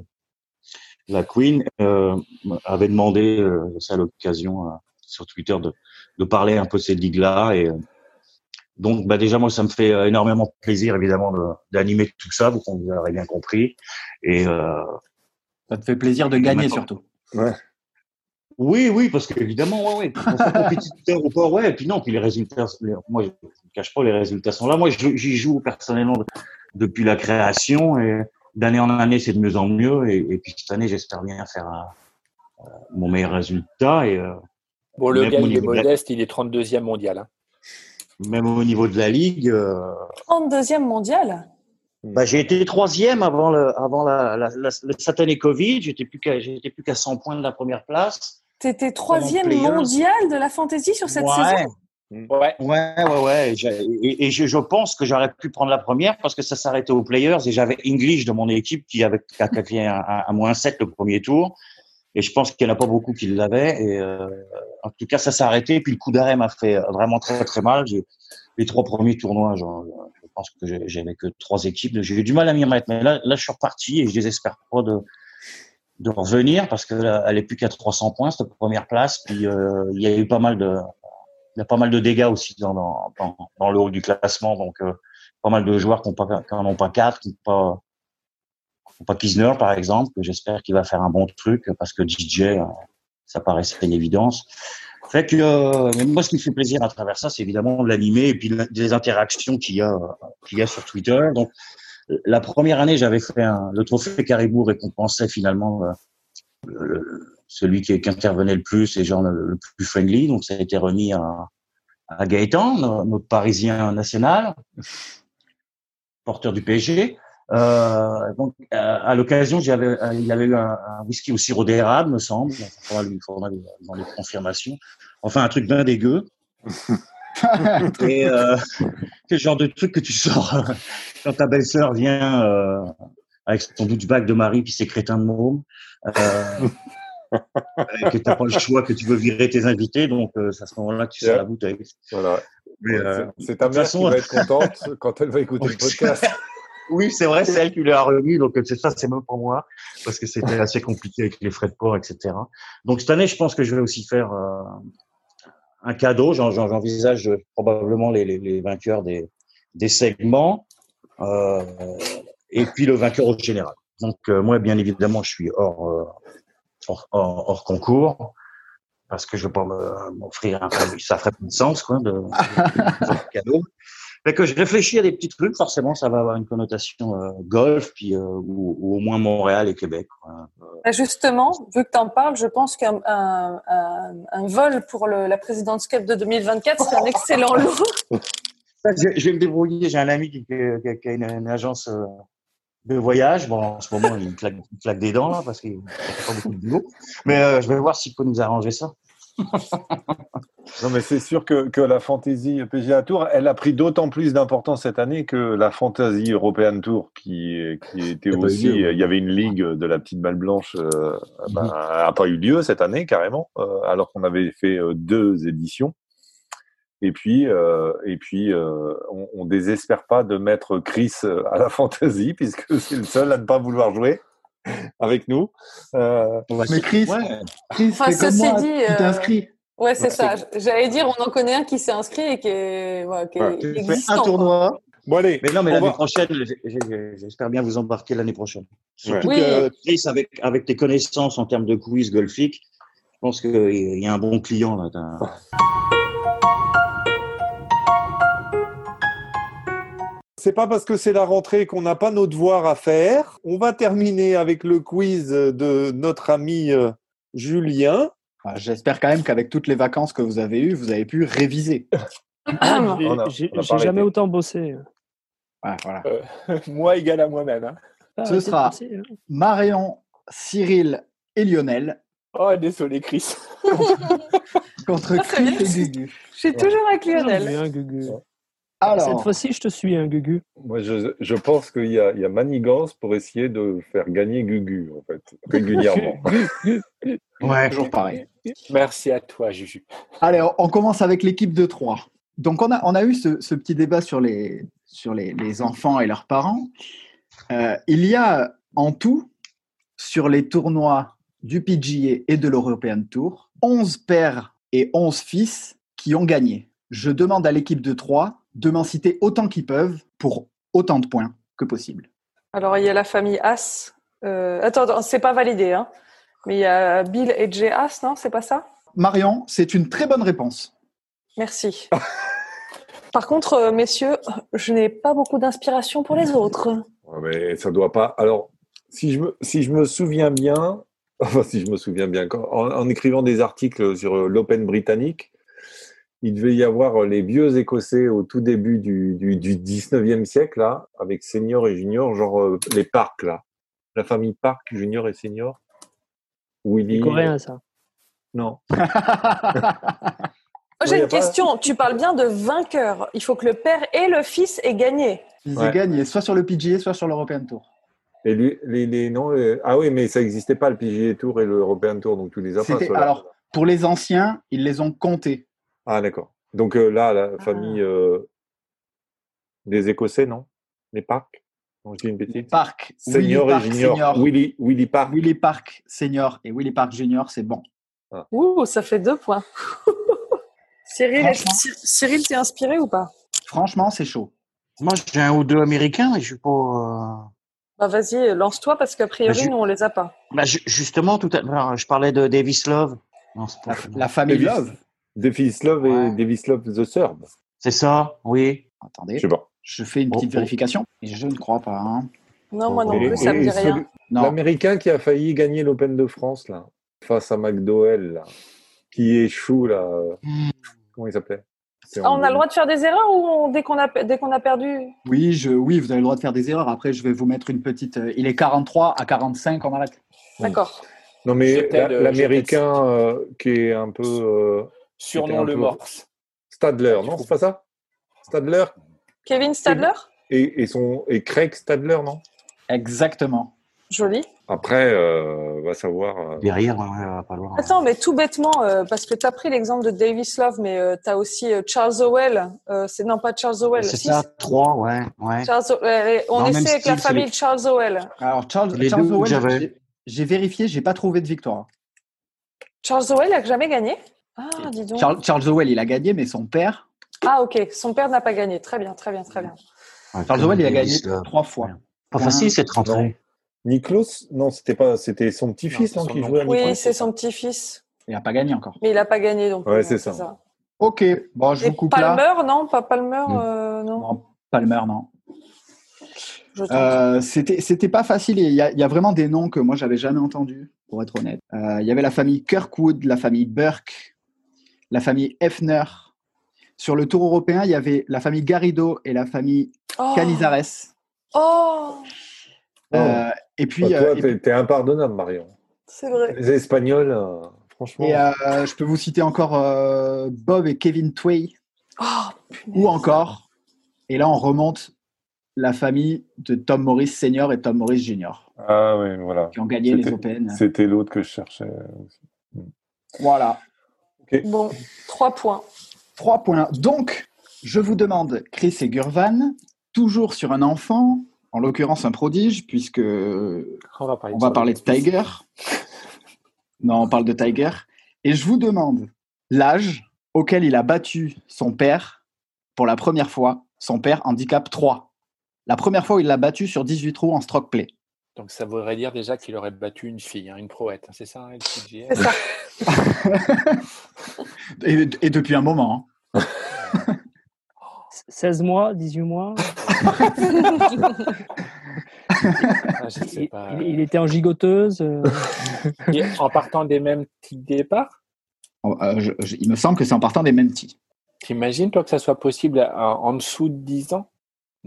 Speaker 6: la Queen, euh, avait demandé, euh, c'est à l'occasion euh, sur Twitter de, de parler un peu de cette ligue-là et donc, bah déjà, moi, ça me fait énormément plaisir, évidemment, d'animer tout ça, vous, vous aurez bien compris. Et euh,
Speaker 4: ça te fait plaisir de gagner surtout.
Speaker 1: Ouais.
Speaker 6: Oui, oui, parce qu'évidemment, ouais, ouais. compétiteur ou pas, ouais. Et puis non, puis les résultats, moi, je ne cache pas, les résultats sont là. Moi, j'y joue personnellement depuis la création et d'année en année, c'est de mieux en mieux. Et, et puis cette année, j'espère bien faire euh, mon meilleur résultat. Et, euh,
Speaker 5: bon, le gars, il est modeste, il est 32e mondial. Hein.
Speaker 6: Même au niveau de la ligue. Euh,
Speaker 2: 32e mondial?
Speaker 6: Bah, j'ai été troisième avant le, avant la, la, la, le satané Covid. J'étais plus qu'à, j'étais plus qu'à 100 points de la première place.
Speaker 2: T'étais troisième mondial de la fantasy sur cette
Speaker 6: ouais.
Speaker 2: saison?
Speaker 6: Ouais, ouais, ouais, ouais. Et, et je, je, pense que j'aurais pu prendre la première parce que ça s'arrêtait aux players et j'avais English de mon équipe qui avait qui a fait un, un, un, moins 7 le premier tour. Et je pense qu'il n'y en a pas beaucoup qui l'avaient. Et euh, en tout cas, ça s'est arrêté. Et puis le coup d'arrêt m'a fait vraiment très très mal. J'ai, les trois premiers tournois, genre, je pense que j'avais que trois équipes. J'ai eu du mal à m'y remettre. Mais là, là, je suis reparti et je désespère pas de, de revenir parce que là, elle est plus qu'à 300 points cette première place. Puis euh, il y a eu pas mal de il y a pas mal de dégâts aussi dans, dans, dans, le haut du classement. Donc, euh, pas mal de joueurs qui n'ont pas, qui pas quatre, qui n'ont pas, Kisner, par exemple, que j'espère qu'il va faire un bon truc parce que DJ, euh, ça paraissait une évidence. Fait que euh, moi, ce qui me fait plaisir à travers ça, c'est évidemment l'animer et puis les interactions qu'il y a qu'il y a sur Twitter. Donc, la première année, j'avais fait un, le trophée Caribou récompensait finalement celui qui, qui, intervenait le plus et genre le, le, plus friendly. Donc, ça a été remis à, à Gaëtan, notre Parisien national, porteur du PSG. Euh, donc, à, l'occasion, j'avais, il y avait eu un, un, whisky au sirop d'érable, me semble. Il faudra lui, faudra dans les confirmations. Enfin, un truc bien dégueu. Et euh, quel genre de truc que tu sors quand ta belle-sœur vient euh, avec son bac de mari puis ses crétins de môme. Euh, que tu n'as pas le choix, que tu veux virer tes invités, donc euh, c'est à ce moment-là que tu sors la bouteille.
Speaker 1: Voilà. Euh, c'est ta mère façon, qui va être contente quand elle va écouter le podcast.
Speaker 6: oui, c'est vrai, c'est elle qui l'a remis, donc c'est ça, c'est même pour moi, parce que c'était assez compliqué avec les frais de port, etc. Donc cette année, je pense que je vais aussi faire euh, un cadeau. J'envisage probablement les, les, les, vainqueurs des, des segments euh, et puis le vainqueur au général. Donc euh, moi, bien évidemment, je suis hors, hors, hors, concours parce que je veux pas m'offrir un ça ferait pas de sens quoi de, de cadeau. Fait que je réfléchis à des petits trucs. Forcément, ça va avoir une connotation euh, golf, puis euh, ou, ou, au moins Montréal et Québec. Quoi.
Speaker 2: Justement, vu que tu en parles, je pense qu'un un, un, un, vol pour le, la présidence Cup de 2024 serait un excellent lot.
Speaker 6: je, je, vais me débrouiller. J'ai un ami qui, qui, qui a une, une agence euh, de voyage. Bon, en ce moment, il claque, il me claque des dents là parce qu'il n'y a pas beaucoup de boulot. Mais euh, je vais voir s'il peut nous arranger ça.
Speaker 1: non, mais c'est sûr que, que la Fantasy PGA Tour, elle a pris d'autant plus d'importance cette année que la Fantasy European Tour, qui, qui était aussi, lieu, il y avait une ligue de la petite balle blanche, euh, ben, n'a pas eu lieu cette année carrément, euh, alors qu'on avait fait euh, deux éditions. Et puis, euh, et puis, euh, on, on, désespère pas de mettre Chris à la Fantasy puisque c'est le seul à ne pas vouloir jouer avec nous.
Speaker 4: Euh, mais Chris, ouais. Chris enfin, c'est comme moi, dit, tu t'inscris.
Speaker 2: Ouais, c'est ouais, ça. J'allais dire, on en connaît un qui s'est inscrit et qui est, ouais, qui est existant.
Speaker 4: Un tournoi.
Speaker 6: Quoi. Bon, allez. Mais non, mais l'année va... prochaine, j'espère bien vous embarquer l'année prochaine. Surtout
Speaker 2: oui.
Speaker 6: que, Chris, avec, avec tes connaissances en termes de quiz golfique, je pense qu'il y a un bon client là.
Speaker 1: C'est pas parce que c'est la rentrée qu'on n'a pas nos devoirs à faire. On va terminer avec le quiz de notre ami euh, Julien.
Speaker 4: Ah, J'espère quand même qu'avec toutes les vacances que vous avez eues, vous avez pu réviser.
Speaker 3: Ah, J'ai jamais autant bossé.
Speaker 4: Voilà.
Speaker 5: euh, moi égal à moi-même. Hein.
Speaker 4: Ah, Ce sera hein. Marion, Cyril et Lionel.
Speaker 5: Oh, désolé, Chris.
Speaker 4: contre Chris et Gugu.
Speaker 2: Je suis toujours avec Lionel.
Speaker 3: Bien, Gugu.
Speaker 4: Alors,
Speaker 3: Cette fois-ci, je te suis, hein, Gugu.
Speaker 1: Moi, je, je pense qu'il y a, il y a manigance pour essayer de faire gagner Gugu, en fait, régulièrement.
Speaker 4: ouais, toujours pareil.
Speaker 5: Merci à toi, Juju.
Speaker 4: Allez, on commence avec l'équipe de 3. Donc, on a, on a eu ce, ce petit débat sur les, sur les, les enfants et leurs parents. Euh, il y a en tout, sur les tournois du PGA et de l'European Tour, 11 pères et 11 fils qui ont gagné. Je demande à l'équipe de 3 de m'en citer autant qu'ils peuvent pour autant de points que possible.
Speaker 2: Alors, il y a la famille As. Euh, attends, c'est pas validé, hein. Mais il y a Bill et Jay As, non C'est pas ça?
Speaker 4: Marion, c'est une très bonne réponse.
Speaker 2: Merci. Par contre, euh, messieurs, je n'ai pas beaucoup d'inspiration pour les autres.
Speaker 1: Ouais, mais ça doit pas. Alors, si je me, si je me souviens bien, enfin, si je me souviens bien, quand, en, en écrivant des articles sur l'Open britannique, il devait y avoir les vieux Écossais au tout début du, du, du 19e siècle, là, avec senior et junior, genre euh, les Park, là. La famille Park, junior et senior. Willy.
Speaker 3: C'est coréen, ça.
Speaker 1: Non.
Speaker 2: Moi, j'ai une question. Pas... Tu parles bien de vainqueur. Il faut que le père et le fils aient gagné.
Speaker 4: Ils ouais. aient gagné, soit sur le PGA, soit sur l'European Tour.
Speaker 1: Et lui, les, les, non, les... Ah oui, mais ça n'existait pas le PGA Tour et le European Tour, donc tu les as pas.
Speaker 4: Alors, pour les anciens, ils les ont comptés.
Speaker 1: Ah, d'accord. Donc euh, là, la ah. famille euh, des Écossais, non? Les Park Non, je dis une bêtise.
Speaker 4: Park.
Speaker 1: Senior
Speaker 4: Willy
Speaker 1: et
Speaker 4: Park,
Speaker 1: Junior.
Speaker 4: Senior.
Speaker 1: Willy, Willy Park.
Speaker 4: Willy Park Senior et Willy Park Junior, c'est bon.
Speaker 2: Ah. Ouh, ça fait deux points. Cyril, Cyril t'es inspiré ou pas?
Speaker 4: Franchement, c'est chaud.
Speaker 6: Moi, j'ai un ou deux américains, mais je suis pas. Euh...
Speaker 2: Bah, vas-y, lance-toi parce qu'a priori, bah, nous, on les a pas.
Speaker 6: Bah, justement, tout à l'heure, je parlais de Davis Love. Non,
Speaker 4: La,
Speaker 6: pas-
Speaker 4: la famille
Speaker 1: Davis.
Speaker 4: Love.
Speaker 1: Davis Love et
Speaker 6: Ouais.
Speaker 1: Davis Love the Third.
Speaker 6: C'est ça, oui.
Speaker 4: Attendez,
Speaker 1: Je sais pas.
Speaker 4: je fais une
Speaker 1: Oh,
Speaker 4: petite
Speaker 1: oh.
Speaker 4: vérification. Et je ne crois pas. hein.
Speaker 2: Non, moi non
Speaker 1: Et-
Speaker 2: plus, ça me dit rien.
Speaker 1: L'Américain qui a failli gagner l'Open de France, là, face à McDowell, là, qui échoue, là. euh, Comment il s'appelait?
Speaker 2: Ah,
Speaker 1: en
Speaker 2: on a le droit de faire des erreurs ou on- dès qu'on a, dès qu'on a perdu?
Speaker 4: Oui, je, oui, vous avez le droit de faire des erreurs. Après, je vais vous mettre une petite. euh, il est 43 à 45, on arrête.
Speaker 2: D'accord.
Speaker 1: Non, mais
Speaker 5: le-
Speaker 1: l'Américain euh, qui est un peu. euh,
Speaker 5: Surnom le Morse.
Speaker 1: Stadler, non C'est pas ça? Stadler?
Speaker 2: Kevin Stadler?
Speaker 1: et, et, son, et Craig Stadler, non?
Speaker 4: Exactement.
Speaker 2: Joli.
Speaker 1: Après, euh, va savoir. euh,
Speaker 6: Derrière, ouais, ouais, va falloir.
Speaker 2: Attends, mais tout bêtement, euh, parce que tu as pris l'exemple de Davis Love, mais tu as aussi euh, Charles Howell. Euh, c'est non pas Charles Howell.
Speaker 6: C'est
Speaker 2: si,
Speaker 6: ça, trois, ouais, ouais.
Speaker 2: Charles on essaie avec la famille
Speaker 6: les-
Speaker 2: Charles Howell.
Speaker 4: Alors, Charles,
Speaker 6: Les
Speaker 4: Charles
Speaker 6: j'avais.
Speaker 4: j'ai- j'ai vérifié, j'ai pas trouvé de victoire.
Speaker 2: Charles Howell a jamais gagné? Ah, dis donc.
Speaker 4: Charles, Charles Howell, il a gagné, mais son père,
Speaker 2: Ah, ok. Son père n'a pas gagné. Très bien, très bien, très bien.
Speaker 6: Ouais,
Speaker 4: Charles Howell, il a gagné trois fois.
Speaker 6: Pas facile cette rentrée.
Speaker 1: Niklos Non, c'était pas, c'était son petit-fils qui
Speaker 5: son
Speaker 1: jouait à.
Speaker 2: Oui, c'est son petit-fils.
Speaker 4: Il a pas gagné encore.
Speaker 2: Mais il n'a pas gagné, donc.
Speaker 1: Ouais,
Speaker 2: euh,
Speaker 1: c'est ça.
Speaker 4: Ok, bon, je
Speaker 2: Et
Speaker 4: vous coupe là.
Speaker 2: Palmer, non Pas Palmer, euh, non.
Speaker 4: Non, Palmer, non. Euh, c'était c'était pas facile. et Il y, a, il y a vraiment des noms que moi j'avais jamais entendus, pour être honnête. Euh, il y avait la famille Kirkwood, la famille Burke, la famille Hefner. Sur le Tour européen, il y avait la famille Garrido et la famille
Speaker 2: oh.
Speaker 4: Canizares.
Speaker 2: Oh,
Speaker 4: Euh, et puis,
Speaker 1: Bah,
Speaker 4: euh,
Speaker 1: toi,
Speaker 4: et,
Speaker 1: t'es, impardonnable, Marion.
Speaker 2: c'est vrai.
Speaker 1: Les Espagnols, euh, franchement.
Speaker 4: et, euh, je peux vous citer encore euh, Bob et Kevin Tway,
Speaker 2: Oh,
Speaker 4: ou encore, et là on remonte la famille de Tom Morris Senior et Tom Morris Junior,
Speaker 1: Ah oui, voilà.
Speaker 4: qui ont gagné les Open.
Speaker 1: C'était l'autre que je cherchais.
Speaker 4: Voilà.
Speaker 2: Bon, trois points.
Speaker 4: Trois points. Donc, je vous demande, Chris et Gurvan, toujours sur un enfant, en l'occurrence un prodige, puisque
Speaker 5: On va parler
Speaker 4: on va parler de Tiger. Non, on parle de Tiger. Et je vous demande l'âge auquel il a battu son père pour la première fois, son père handicap 3. La première fois où il l'a battu sur 18 trous en stroke play.
Speaker 5: Donc ça voudrait dire déjà qu'il aurait battu une fille, hein, une proette. hein, C'est ça, hein,
Speaker 2: C'est ça.
Speaker 4: Et, et depuis un moment. hein.
Speaker 3: 16 mois, 18 mois.
Speaker 5: Ah, je sais
Speaker 3: Il,
Speaker 5: pas.
Speaker 3: il- il était en gigoteuse. euh,
Speaker 5: en partant des mêmes petits départs,
Speaker 4: Oh, euh, je- je- il me semble que c'est en partant des mêmes petits.
Speaker 5: t'imagines toi que ça soit possible en, en dessous de 10 ans?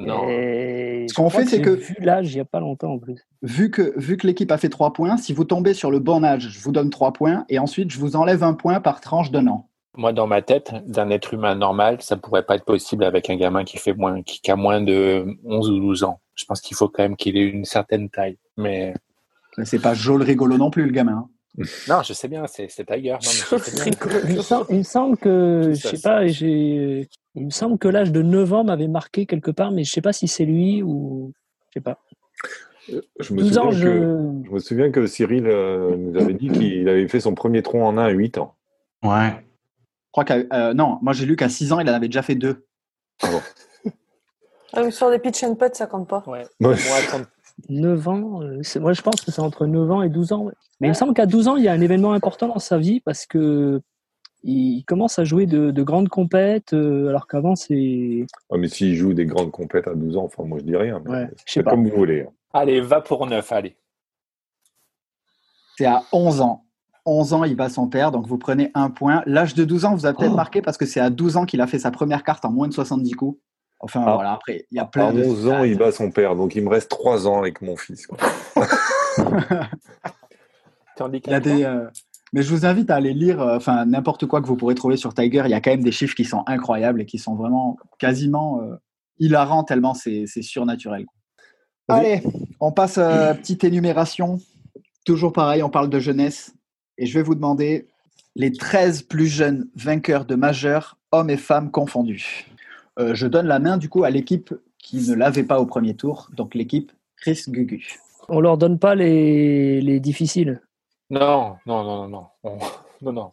Speaker 5: Non.
Speaker 3: et
Speaker 4: Ce qu'on fait, c'est que-
Speaker 3: vu l'âge il n'y a pas longtemps en plus.
Speaker 4: Vu que, vu que l'équipe a fait 3 points, si vous tombez sur le bon âge, je vous donne 3 points et ensuite je vous enlève un point par tranche d'un an.
Speaker 5: Moi, dans ma tête, d'un être humain normal, ça pourrait pas être possible avec un gamin qui fait moins, qui, qui a moins de 11 ou 12 ans. Je pense qu'il faut quand même qu'il ait une certaine taille. Mais
Speaker 4: C'est pas joli rigolo non plus, le gamin.
Speaker 5: Non, je sais bien, c'est Tiger. Non, mais.
Speaker 3: Il me semble, il me semble que, je sais pas, j'ai, il me semble que l'âge de 9 ans m'avait marqué quelque part, mais je sais pas si c'est lui ou, je sais pas.
Speaker 1: Je me
Speaker 3: 12 ans,
Speaker 1: souviens que,
Speaker 3: je,
Speaker 1: je me souviens que Cyril euh, nous avait dit qu'il avait fait son premier tronc en 1 à 8 ans.
Speaker 6: Ouais.
Speaker 4: Je crois qu'à euh, non, moi j'ai lu qu'à 6 ans, il en avait déjà fait deux.
Speaker 2: Ah, mais Sur des pitch and putt, ça compte pas.
Speaker 5: Ouais.
Speaker 1: Ouais.
Speaker 5: Moi, quand-
Speaker 3: 9 ans, euh, moi je pense que c'est entre 9 ans et 12 ans. ouais. Mais il me semble qu'à 12 ans, il y a un événement important dans sa vie parce que il commence à jouer de, de grandes compètes, euh, alors qu'avant c'est,
Speaker 1: Ah, mais s'il joue des grandes compètes à 12 ans, enfin, moi je dis rien. mais
Speaker 3: ouais, je sais
Speaker 1: c'est
Speaker 3: pas.
Speaker 1: comme vous voulez. hein.
Speaker 5: Allez, va pour 9, allez.
Speaker 4: C'est à 11 ans. 11 ans, il bat son père, donc vous prenez un point. L'âge de 12 ans, vous avez peut-être
Speaker 1: Oh.
Speaker 4: marqué parce que c'est à 12 ans qu'il a fait sa première carte en moins de 70 coups. Enfin,
Speaker 1: Ah.
Speaker 4: voilà, après, il y a
Speaker 1: À
Speaker 4: plein de.
Speaker 1: 11 ans, il bat son père, donc il me reste 3 ans avec mon fils. quoi.
Speaker 4: Il y a des, euh, Mais je vous invite à aller lire, euh, enfin, n'importe quoi que vous pourrez trouver sur Tiger. Il y a quand même des chiffres qui sont incroyables et qui sont vraiment quasiment euh, hilarants tellement c'est surnaturel. Allez, on passe à petite énumération. Toujours pareil, on parle de jeunesse. Et je vais vous demander les 13 plus jeunes vainqueurs de majeur, hommes et femmes confondus. Euh, je donne la main du coup à l'équipe qui ne l'avait pas au premier tour, donc l'équipe Chris Gugu.
Speaker 3: On leur donne pas les, les difficiles.
Speaker 5: Non, non, non, non, non. On- Non, non.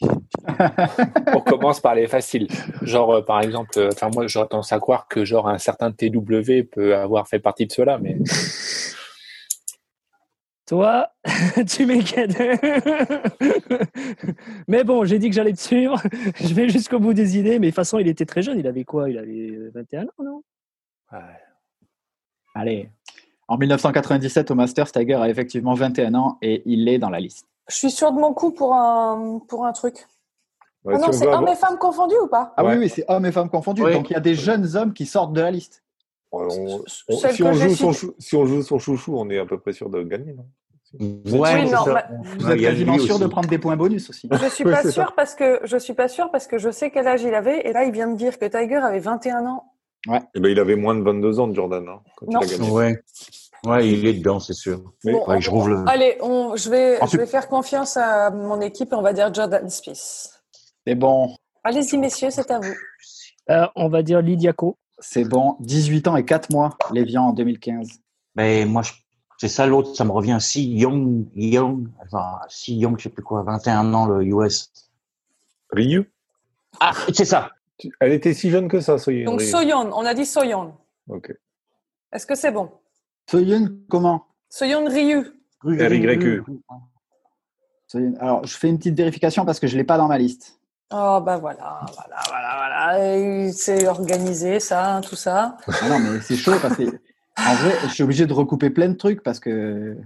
Speaker 5: On commence par les faciles. Genre, euh, par exemple, euh, enfin moi, j'aurais tendance à croire que genre un certain TW peut avoir fait partie de cela, mais
Speaker 3: Toi, tu m'inquiètes. mais bon, j'ai dit que j'allais te suivre. Je vais jusqu'au bout des idées. Mais de toute façon, il était très jeune. Il avait quoi? Il avait 21 ans, non?
Speaker 5: Ouais.
Speaker 4: Allez. En 1997, au Masters, Tiger a effectivement 21 ans et il est dans la liste.
Speaker 2: Je suis sûre de mon coup pour un, pour un truc.
Speaker 1: Ouais,
Speaker 2: ah
Speaker 1: si
Speaker 2: non,
Speaker 1: on
Speaker 2: c'est hommes
Speaker 1: avoir-
Speaker 2: et femmes confondus ou pas?
Speaker 4: Ah
Speaker 1: Ouais.
Speaker 4: oui, oui, c'est hommes et femmes confondus.
Speaker 6: Oui.
Speaker 4: Donc il y a des jeunes hommes qui sortent de la liste.
Speaker 1: On- on-
Speaker 2: Celle
Speaker 1: si, on joue son
Speaker 2: citée.
Speaker 1: chou- si on joue son chouchou, on est à peu près sûr de gagner, non?
Speaker 6: Ouais,
Speaker 2: Oui,
Speaker 6: c'est
Speaker 2: non,
Speaker 6: ça.
Speaker 2: bah,
Speaker 4: Vous
Speaker 6: Ouais,
Speaker 4: êtes quasiment
Speaker 6: lui
Speaker 4: sûr de
Speaker 6: aussi.
Speaker 4: prendre des points bonus aussi.
Speaker 2: Je suis pas sûre parce que je suis pas sûre parce que je sais quel âge il avait et là il vient me dire que Tiger avait 21 ans.
Speaker 1: Eh ben, il avait moins de 22 ans, Jordan, hein, quand
Speaker 2: Non.
Speaker 1: il a gagné.
Speaker 6: Ouais. Ouais, il est dedans, c'est sûr.
Speaker 1: Mais-
Speaker 2: Bon,
Speaker 6: Ouais, je rouvre le.
Speaker 2: Allez, on, je vais je vais faire confiance à mon équipe et on va dire Jordan Spieth.
Speaker 4: C'est bon,
Speaker 2: Allez-y messieurs, c'est à vous.
Speaker 3: Euh, On va dire Lydiaco.
Speaker 4: C'est bon. 18 ans et 4 mois, Lévian en 2015.
Speaker 6: Mais moi, je- c'est ça l'autre, ça me revient. Si Young, Young, enfin, si Young, je sais plus quoi, 21 ans, le US.
Speaker 1: Ryu?
Speaker 6: Ah, c'est ça.
Speaker 1: Elle était si jeune que ça, Soyeon
Speaker 2: Donc. Soyeon, on a dit Soyeon.
Speaker 1: Ok.
Speaker 2: Est-ce que c'est bon?
Speaker 4: Soyun, comment?
Speaker 2: Soyeon Ryu.
Speaker 1: RYU.
Speaker 4: Alors, je fais une petite vérification parce que je ne l'ai pas dans ma liste.
Speaker 2: Oh bah voilà, voilà, voilà, voilà. C'est organisé ça, hein, tout ça.
Speaker 4: Ah non, mais c'est chaud parce que, en vrai, je suis obligé de recouper plein de trucs parce que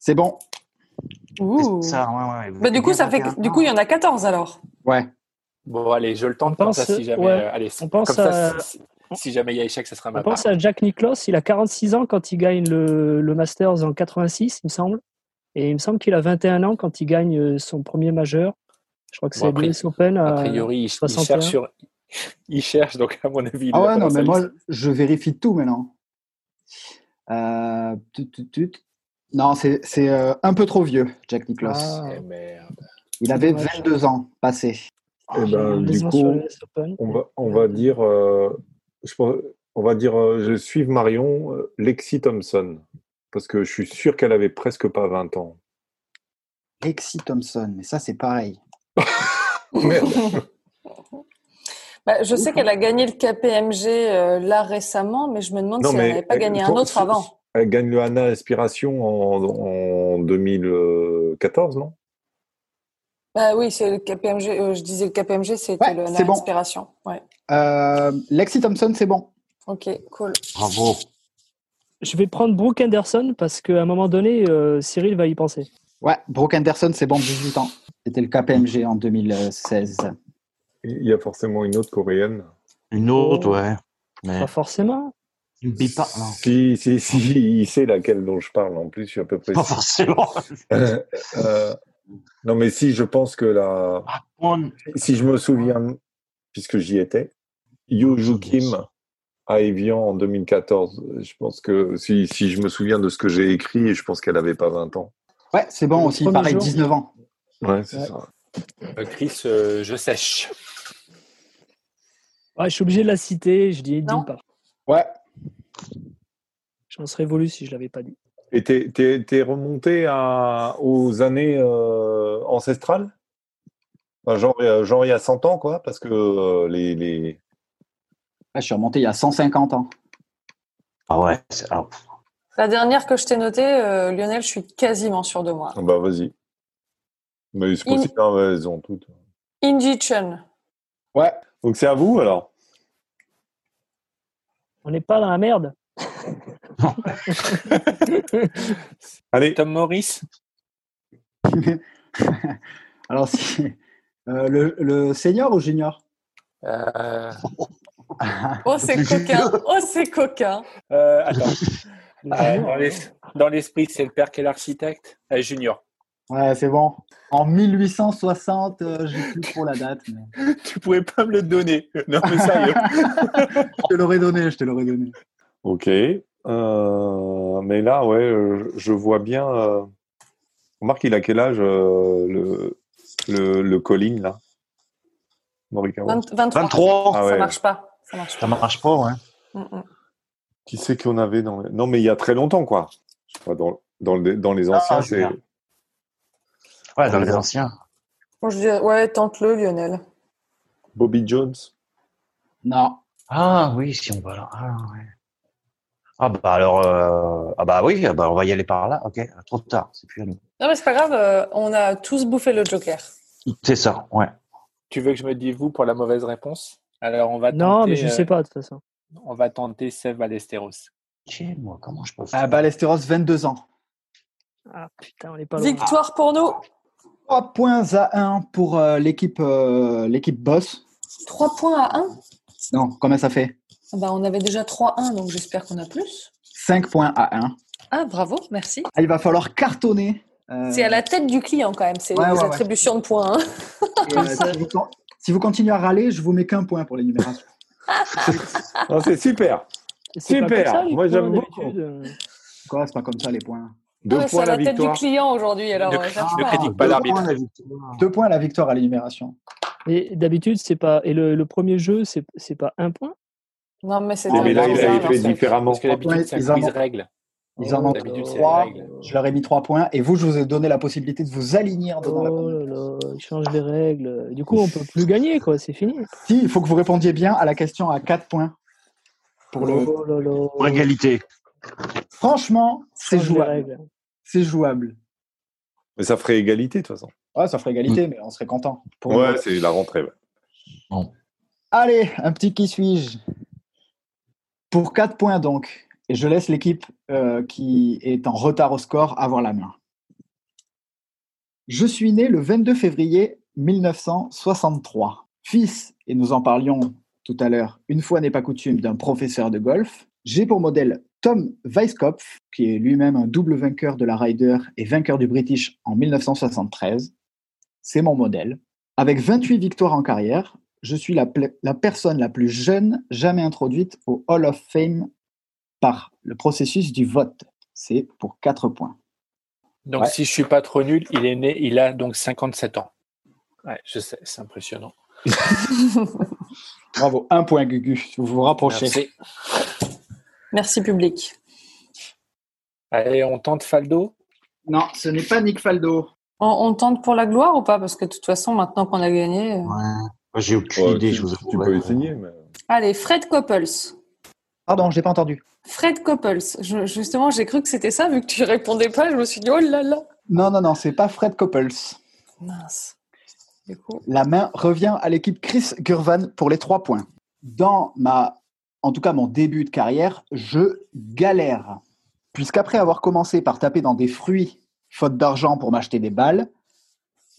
Speaker 4: c'est bon.
Speaker 2: Ouh.
Speaker 6: Ça, ouais, ouais.
Speaker 2: Bah, du coup, ça fait,
Speaker 6: 21
Speaker 2: du coup, il y en a 14 alors.
Speaker 4: Ouais.
Speaker 5: Bon, allez, je le tente
Speaker 3: On
Speaker 5: comme ça
Speaker 3: pense,
Speaker 5: si jamais.
Speaker 3: ouais,
Speaker 5: euh, allez,
Speaker 3: on pense
Speaker 5: comme ça,
Speaker 3: à-
Speaker 5: si, si jamais il y a échec, ça sera ma
Speaker 3: On
Speaker 5: part.
Speaker 3: pense à Jack Nicklaus. Il a 46 ans quand il gagne le, le Masters en 86, il me semble. Et il me semble qu'il a 21 ans quand il gagne euh, son premier majeur. Je crois que
Speaker 5: Bon,
Speaker 3: c'est l'US Open.
Speaker 5: A
Speaker 3: à-
Speaker 5: priori, il, il
Speaker 3: 61.
Speaker 5: cherche sur. Il cherche, donc à mon avis.
Speaker 4: Ah ouais, non, mais moi,
Speaker 5: liste.
Speaker 4: je vérifie tout maintenant. Euh, tut, tut, tut. Non, c'est c'est, euh, un peu trop vieux, Jack Nicklaus.
Speaker 3: Ah.
Speaker 5: Eh merde.
Speaker 4: Il avait
Speaker 3: dommage.
Speaker 4: 22 ans passé.
Speaker 1: Eh
Speaker 3: J'ai
Speaker 1: ben,
Speaker 3: une
Speaker 1: du coup. On va, on va dire, euh, je pense- on va dire, euh, je suis Marion, euh, Lexi Thompson, parce que je suis sûr qu'elle avait presque pas 20 ans.
Speaker 4: Lexi Thompson, mais ça, c'est pareil.
Speaker 2: Bah, je sais qu'elle a gagné le KPMG euh, là récemment, mais je me demande
Speaker 1: Non,
Speaker 2: si elle n'avait pas gagné un autre avant.
Speaker 1: Elle gagne le Hana Inspiration en, en 2014, non?
Speaker 2: Bah oui, c'est le KPMG. euh, je disais le KPMG, c'était
Speaker 4: Ouais,
Speaker 2: le
Speaker 4: bon.
Speaker 2: inspiration. Ouais.
Speaker 4: Euh, Lexi Thompson, c'est bon.
Speaker 2: Ok, cool.
Speaker 6: Bravo.
Speaker 3: Je vais prendre Brooke Henderson parce qu'à un moment donné, euh, Cyril va y penser.
Speaker 4: Ouais, Brooke Anderson, c'est bon, 18 ans. C'était le KPMG en 2016.
Speaker 1: Il y a forcément une autre coréenne.
Speaker 6: Une autre, ouais. Mais
Speaker 3: Pas forcément.
Speaker 6: une bipa, non.
Speaker 1: Si, si, si, il sait laquelle dont je parle. En plus, je suis à peu près
Speaker 6: Pas forcément.
Speaker 1: Euh, euh, non, mais si, je pense que la,
Speaker 6: Ah,
Speaker 1: si je me souviens, puisque j'y étais, Yoo Kim à Evian en 2014. Je pense que si, si je me souviens de ce que j'ai écrit, je pense qu'elle avait pas 20 ans.
Speaker 4: Ouais, c'est bon aussi, pareil,
Speaker 3: jour.
Speaker 4: 19 ans.
Speaker 1: Ouais, c'est
Speaker 3: Ouais.
Speaker 1: ça.
Speaker 5: Euh, Chris, euh, je sèche.
Speaker 3: Ouais, je suis obligé de la citer. Je dis
Speaker 2: Non.
Speaker 3: dis pas.
Speaker 4: Ouais.
Speaker 3: J'en serais voulu si je l'avais pas dit.
Speaker 1: Et t'es, t'es, t'es remonté à, aux années euh, ancestrales? Enfin, genre, genre il y a 100 ans, quoi, parce que euh, les,
Speaker 4: je suis remonté il y a 150 ans.
Speaker 6: Ah ouais. c'est- ah.
Speaker 2: La dernière que je t'ai notée, euh, Lionel, je suis quasiment sûre de moi.
Speaker 1: Ah Bah, vas-y. Mais c'est possible, hein, ouais, elles ont toutes.
Speaker 2: Inji Chun.
Speaker 4: Ouais.
Speaker 1: Donc c'est à vous, alors
Speaker 3: On n'est pas dans la merde.
Speaker 1: Allez,
Speaker 5: Tom Morris
Speaker 4: Alors, si, euh, le, le senior ou junior?
Speaker 5: Euh,
Speaker 2: Oh, c'est coquin. Oh, c'est coquin.
Speaker 5: euh, Attends. Euh, dans l'es- dans l'esprit, c'est le père qui est l'architecte. Euh, junior.
Speaker 4: Ouais, c'est bon. En 1860, euh, j'ai plus trop la date. Mais...
Speaker 5: Tu pouvais pas me le donner. Non, mais sérieux.
Speaker 4: Je te l'aurais donné, je te l'aurais donné.
Speaker 1: ok. Euh, mais là, ouais, euh, je vois bien... Euh... Remarque, il a quel âge, euh, le, le, le Colin, là? Morikawa
Speaker 2: 20 23.
Speaker 6: 23.
Speaker 1: Ah
Speaker 2: Ça
Speaker 1: ouais.
Speaker 2: marche pas. Ça marche
Speaker 6: Ça
Speaker 2: pas.
Speaker 6: marche pas, ouais.
Speaker 2: Mm, mm.
Speaker 1: Qui c'est qu'on avait dans... les- Non, mais il y a très longtemps, quoi. Je sais pas, dans, dans, le- dans les anciens,
Speaker 6: Ah,
Speaker 1: c'est...
Speaker 6: Ouais, dans les anciens.
Speaker 2: Bon, je dis, ouais, tente-le, Lionel.
Speaker 1: Bobby Jones
Speaker 4: Non.
Speaker 6: Ah oui, si on va là. Ah, ouais. Ah bah alors, euh, ah bah oui, ah bah on va y aller par là. Ok, trop tard, c'est plus à nous.
Speaker 2: Non, mais c'est pas grave, euh, on a tous bouffé le Joker.
Speaker 6: C'est ça, ouais.
Speaker 5: Tu veux que je me dise vous pour la mauvaise réponse? Alors on va tenter,
Speaker 3: Non, mais je
Speaker 5: euh,
Speaker 3: sais pas de toute façon.
Speaker 5: On va tenter Seb Ballesteros.
Speaker 6: Tiens, moi, comment je peux faire?
Speaker 4: Ah, Ballesteros, 22 ans.
Speaker 3: Ah putain, on est pas loin.
Speaker 2: Victoire pour nous.
Speaker 4: 3 points à 1 pour euh, l'équipe euh, l'équipe boss.
Speaker 2: 3 points à 1.
Speaker 4: Non, combien ça fait?
Speaker 2: Bah, on avait déjà 3-1, donc j'espère qu'on a plus.
Speaker 4: 5 points à 1.
Speaker 2: Ah, bravo, merci.
Speaker 4: Ah, il va falloir cartonner. euh,
Speaker 2: C'est à la tête du client quand même, c'est
Speaker 4: Ouais,
Speaker 2: les
Speaker 4: ouais, ouais.
Speaker 2: attributions de points. hein.
Speaker 4: et, euh, si, vous, si vous continuez à râler, je vous mets qu'un point pour l'énumération.
Speaker 1: Non, c'est super.
Speaker 3: C'est
Speaker 1: Super.
Speaker 3: ça,
Speaker 1: Moi,
Speaker 3: points,
Speaker 1: j'aime beaucoup.
Speaker 3: euh.
Speaker 4: Quoi, c'est pas comme ça les points?
Speaker 1: Deux
Speaker 2: Ah
Speaker 1: points
Speaker 2: à
Speaker 1: la
Speaker 2: la tête du
Speaker 1: victoire.
Speaker 2: client aujourd'hui, alors
Speaker 5: Ne
Speaker 2: euh,
Speaker 5: critique- ne
Speaker 2: pas.
Speaker 5: critique pas
Speaker 4: Deux
Speaker 5: l'arbitre.
Speaker 4: Deux points la victoire à l'énumération.
Speaker 3: Et d'habitude, c'est pas. Et le, le premier jeu, c'est c'est pas un point?
Speaker 2: Non, mais c'est
Speaker 1: mais là, il a fait différemment.
Speaker 5: Parce que d'habitude, c'est un quiz règle.
Speaker 4: Ils en ont
Speaker 5: D'habitude, c'est
Speaker 4: trois. Je leur ai mis 3 points et vous, je vous ai donné la possibilité de vous aligner en donnant la
Speaker 3: Oh
Speaker 4: bonne.
Speaker 3: là là, ils changent les règles. Du coup, on peut plus gagner, quoi. C'est fini.
Speaker 4: Si, il faut que vous répondiez bien à la question à 4 points. Pour le...
Speaker 3: Oh là là.
Speaker 6: Pour égalité.
Speaker 4: Franchement, c'est jouable. C'est jouable.
Speaker 1: Mais ça ferait égalité, de toute façon.
Speaker 4: Ouais, ça ferait égalité, mais on serait content. Pour
Speaker 1: Ouais, c'est la rentrée. ouais.
Speaker 4: Allez, un petit qui suis-je? Pour 4 points donc. Et je laisse l'équipe euh, qui est en retard au score avoir la main. Je suis né le 22 février 1963. Fils, et nous en parlions tout à l'heure, une fois n'est pas coutume, d'un professeur de golf. J'ai pour modèle Tom Weiskopf, qui est lui-même un double vainqueur de la Ryder et vainqueur du British en 1973. C'est mon modèle. Avec 28 victoires en carrière, je suis la, personne la plus jeune jamais introduite au Hall of Fame par le processus du vote. C'est pour 4 points.
Speaker 5: Donc
Speaker 4: Ouais.
Speaker 5: si je suis pas trop nul, il est né, il a donc 57 ans. Ouais, je sais, c'est impressionnant.
Speaker 4: Bravo, un point Gugu, vous vous rapprochez.
Speaker 5: Merci.
Speaker 2: Merci public.
Speaker 5: Allez, on tente Faldo?
Speaker 4: Non, ce n'est pas Nick Faldo.
Speaker 2: On, on tente pour la gloire ou pas? Parce que de toute façon, maintenant qu'on a gagné. euh,
Speaker 6: Ouais. Moi, J'ai aucune
Speaker 1: Ouais,
Speaker 6: idée.
Speaker 1: tu,
Speaker 6: je vous
Speaker 1: tu
Speaker 6: avoue.
Speaker 1: peux essayer. Mais...
Speaker 2: Allez, Fred Coppels.
Speaker 4: Pardon, je n'ai pas entendu.
Speaker 2: Fred Coppels. Je- justement, j'ai cru que c'était ça, vu que tu répondais pas. Je me suis dit, oh là là.
Speaker 4: Non, non, non, c'est pas Fred Coppels.
Speaker 2: Mince. Du coup,
Speaker 4: La main revient à l'équipe Chris Gurvan pour les 3 points. Dans ma, en tout cas mon début de carrière, je galère. Puisqu'après avoir commencé par taper dans des fruits, faute d'argent pour m'acheter des balles,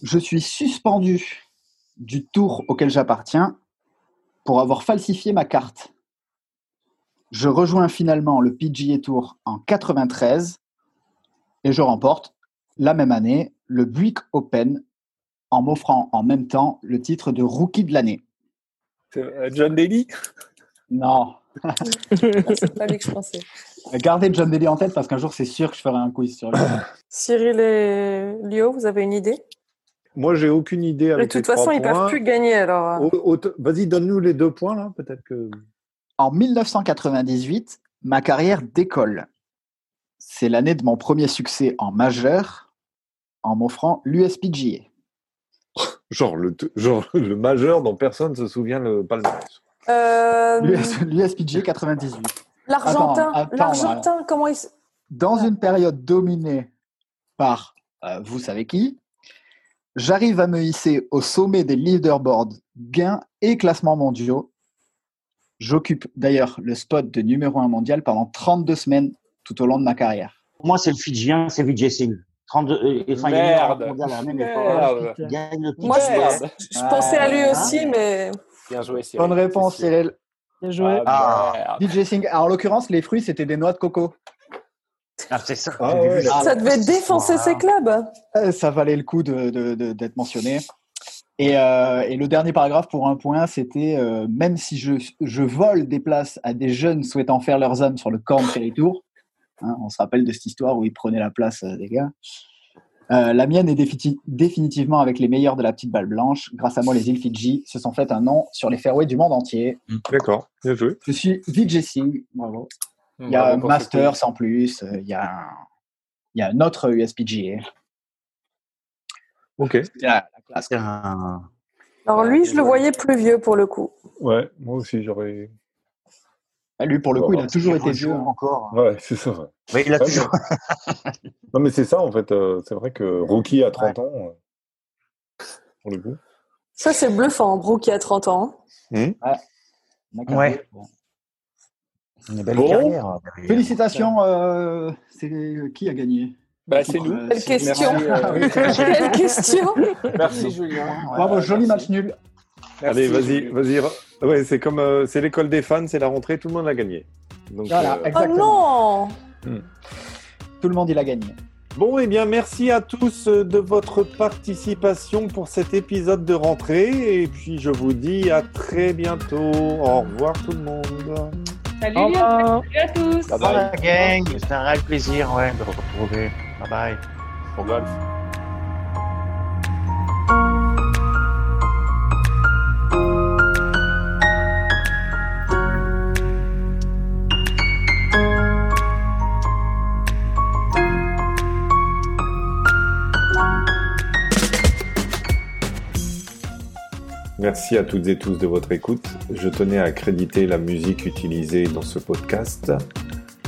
Speaker 4: je suis suspendu du tour auquel j'appartiens pour avoir falsifié ma carte. Je rejoins finalement le PGA Tour en 93 et je remporte la même année le Buick Open en m'offrant en même temps le titre de rookie de l'année.
Speaker 5: C'est, euh, John Daly?
Speaker 4: Non,
Speaker 2: ah, c'est pas lui que je pensais.
Speaker 4: gardez John Daly en tête parce qu'un jour c'est sûr que je ferai un quiz sur lui.
Speaker 2: Cyril et Lio, vous avez une idée?
Speaker 1: Moi, j'ai aucune idée
Speaker 2: De
Speaker 1: avec
Speaker 2: toute
Speaker 1: les
Speaker 2: façon, ils
Speaker 1: points.
Speaker 2: peuvent plus gagner alors. euh.
Speaker 1: Vas-y, donne-nous les deux points, là. Peut-être que.
Speaker 4: En 1998, ma carrière décolle. C'est l'année de mon premier succès en majeur en m'offrant l'USPGA.
Speaker 1: Genre le, genre le majeur dont personne se souvient le palmarès.
Speaker 2: Euh,
Speaker 4: L'USPGA 98.
Speaker 2: L'Argentin.
Speaker 4: Attends, attends,
Speaker 2: L'Argentin, comment il.
Speaker 4: Dans une période dominée par euh, vous savez qui, j'arrive à me hisser au sommet des leaderboards gains et classements mondiaux. J'occupe d'ailleurs le spot de numéro 1 mondial pendant 32 semaines tout au long de ma carrière.
Speaker 6: Pour moi, c'est le Fidjien, c'est Vijay Singh. 32, euh, enfin, il est
Speaker 5: Merde.
Speaker 6: à la même époque.
Speaker 5: Merde.
Speaker 6: Il gagne le
Speaker 2: Moi, je, pense- je pensais à lui
Speaker 4: Ah.
Speaker 2: aussi, mais
Speaker 5: Bien joué, Cyril.
Speaker 4: Bonne réponse. Cyril.
Speaker 3: Bien joué.
Speaker 5: Ah,
Speaker 6: Ah.
Speaker 4: DJ Singh. En l'occurrence, les fruits, c'était des noix de coco.
Speaker 6: Ah, c'est ça.
Speaker 1: Ah ouais.
Speaker 6: vu la-
Speaker 2: ça devait défoncer ses clubs.
Speaker 4: Euh, Ça valait le coup de- de- de- d'être mentionné. Et, euh, et le dernier paragraphe pour un point, c'était euh, même si je, je vole des places à des jeunes souhaitant faire leurs âmes sur le Corn Ferry Tour, hein, on se rappelle de cette histoire où ils prenaient la place euh, des gars. euh, la mienne est défini- définitivement avec les meilleurs de la petite balle blanche. Grâce à moi, les îles Fidji se sont fait un nom sur les fairways du monde entier.
Speaker 1: D'accord, bien joué.
Speaker 4: Je suis Vijay Singh, bravo. Il y a
Speaker 5: Bravo
Speaker 4: Masters en plus, il y a un, il y a un autre USPGA.
Speaker 1: Ok.
Speaker 4: La classe.
Speaker 6: Un-
Speaker 2: Alors lui, je le voyais plus vieux pour le coup.
Speaker 1: Ouais, moi aussi, j'aurais.
Speaker 4: Ah, Lui, pour le coup, il a toujours été vieux.
Speaker 7: encore.
Speaker 1: Ouais, c'est ça. ouais.
Speaker 7: Mais il a
Speaker 1: Ouais,
Speaker 7: toujours.
Speaker 1: Non, mais c'est ça, en fait. euh, c'est vrai que Rookie a 30 ans, euh, pour le coup.
Speaker 2: Ça, c'est bluffant, Brooke qui a 30 ans.
Speaker 4: D'accord.
Speaker 7: Ouais. Une belle
Speaker 1: Bon.
Speaker 7: carrière. hein.
Speaker 4: Félicitations. euh, c'est qui a gagné?
Speaker 5: Bah, c'est nous.
Speaker 4: Euh,
Speaker 2: Quelle
Speaker 4: c'est-
Speaker 2: question
Speaker 5: Merci, euh,
Speaker 2: Quelle question
Speaker 5: Merci Julien.
Speaker 4: Bravo, joli match nul.
Speaker 5: Merci,
Speaker 1: Allez, vas-y, vas-y. Ouais, c'est comme euh, c'est l'école des fans, c'est la rentrée, tout le monde a gagné. Donc,
Speaker 4: Voilà,
Speaker 1: euh,
Speaker 2: Oh non
Speaker 4: Tout le monde, il a gagné.
Speaker 1: Bon, eh bien, merci à tous de votre participation pour cet épisode de rentrée. Et puis, je vous dis à très bientôt. Au revoir, tout le monde.
Speaker 8: Salut,
Speaker 3: Au revoir.
Speaker 8: salut à tous.
Speaker 1: Bye
Speaker 7: Bye
Speaker 1: bye.
Speaker 7: bye, gang. C'est un réel plaisir ouais, de retrouver. Bye bye.
Speaker 1: Bon golf. Merci à toutes et tous de votre écoute. Je tenais à accréditer la musique utilisée dans ce podcast.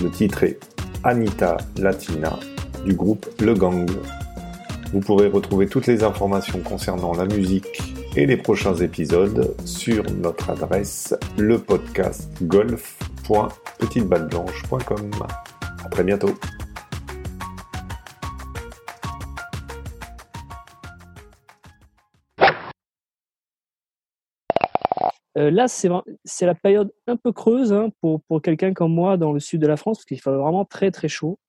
Speaker 1: Le titre est Anita Latina du groupe Le Gang. Vous pourrez retrouver toutes les informations concernant la musique et les prochains épisodes sur notre adresse lepodcastgolf.petiteballeblanche.com. À très bientôt.
Speaker 3: Euh, là, c'est la période un peu creuse hein, pour, pour quelqu'un comme moi dans le sud de la France, parce qu'il fait vraiment très très chaud.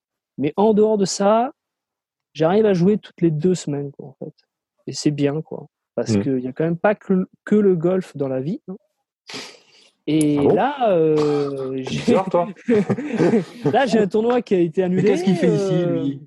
Speaker 3: Mais en dehors de ça, j'arrive à jouer toutes les deux semaines, quoi, en fait. Et c'est bien, quoi. Parce
Speaker 1: Mm.
Speaker 3: qu'il n'y a quand même pas que, que le golf dans la vie. hein. Et
Speaker 1: Ah bon?
Speaker 3: là, euh, j'ai
Speaker 1: toi.
Speaker 3: là, j'ai un tournoi qui a été annulé.
Speaker 4: Mais qu'est-ce qu'il fait ici,
Speaker 3: euh,
Speaker 4: lui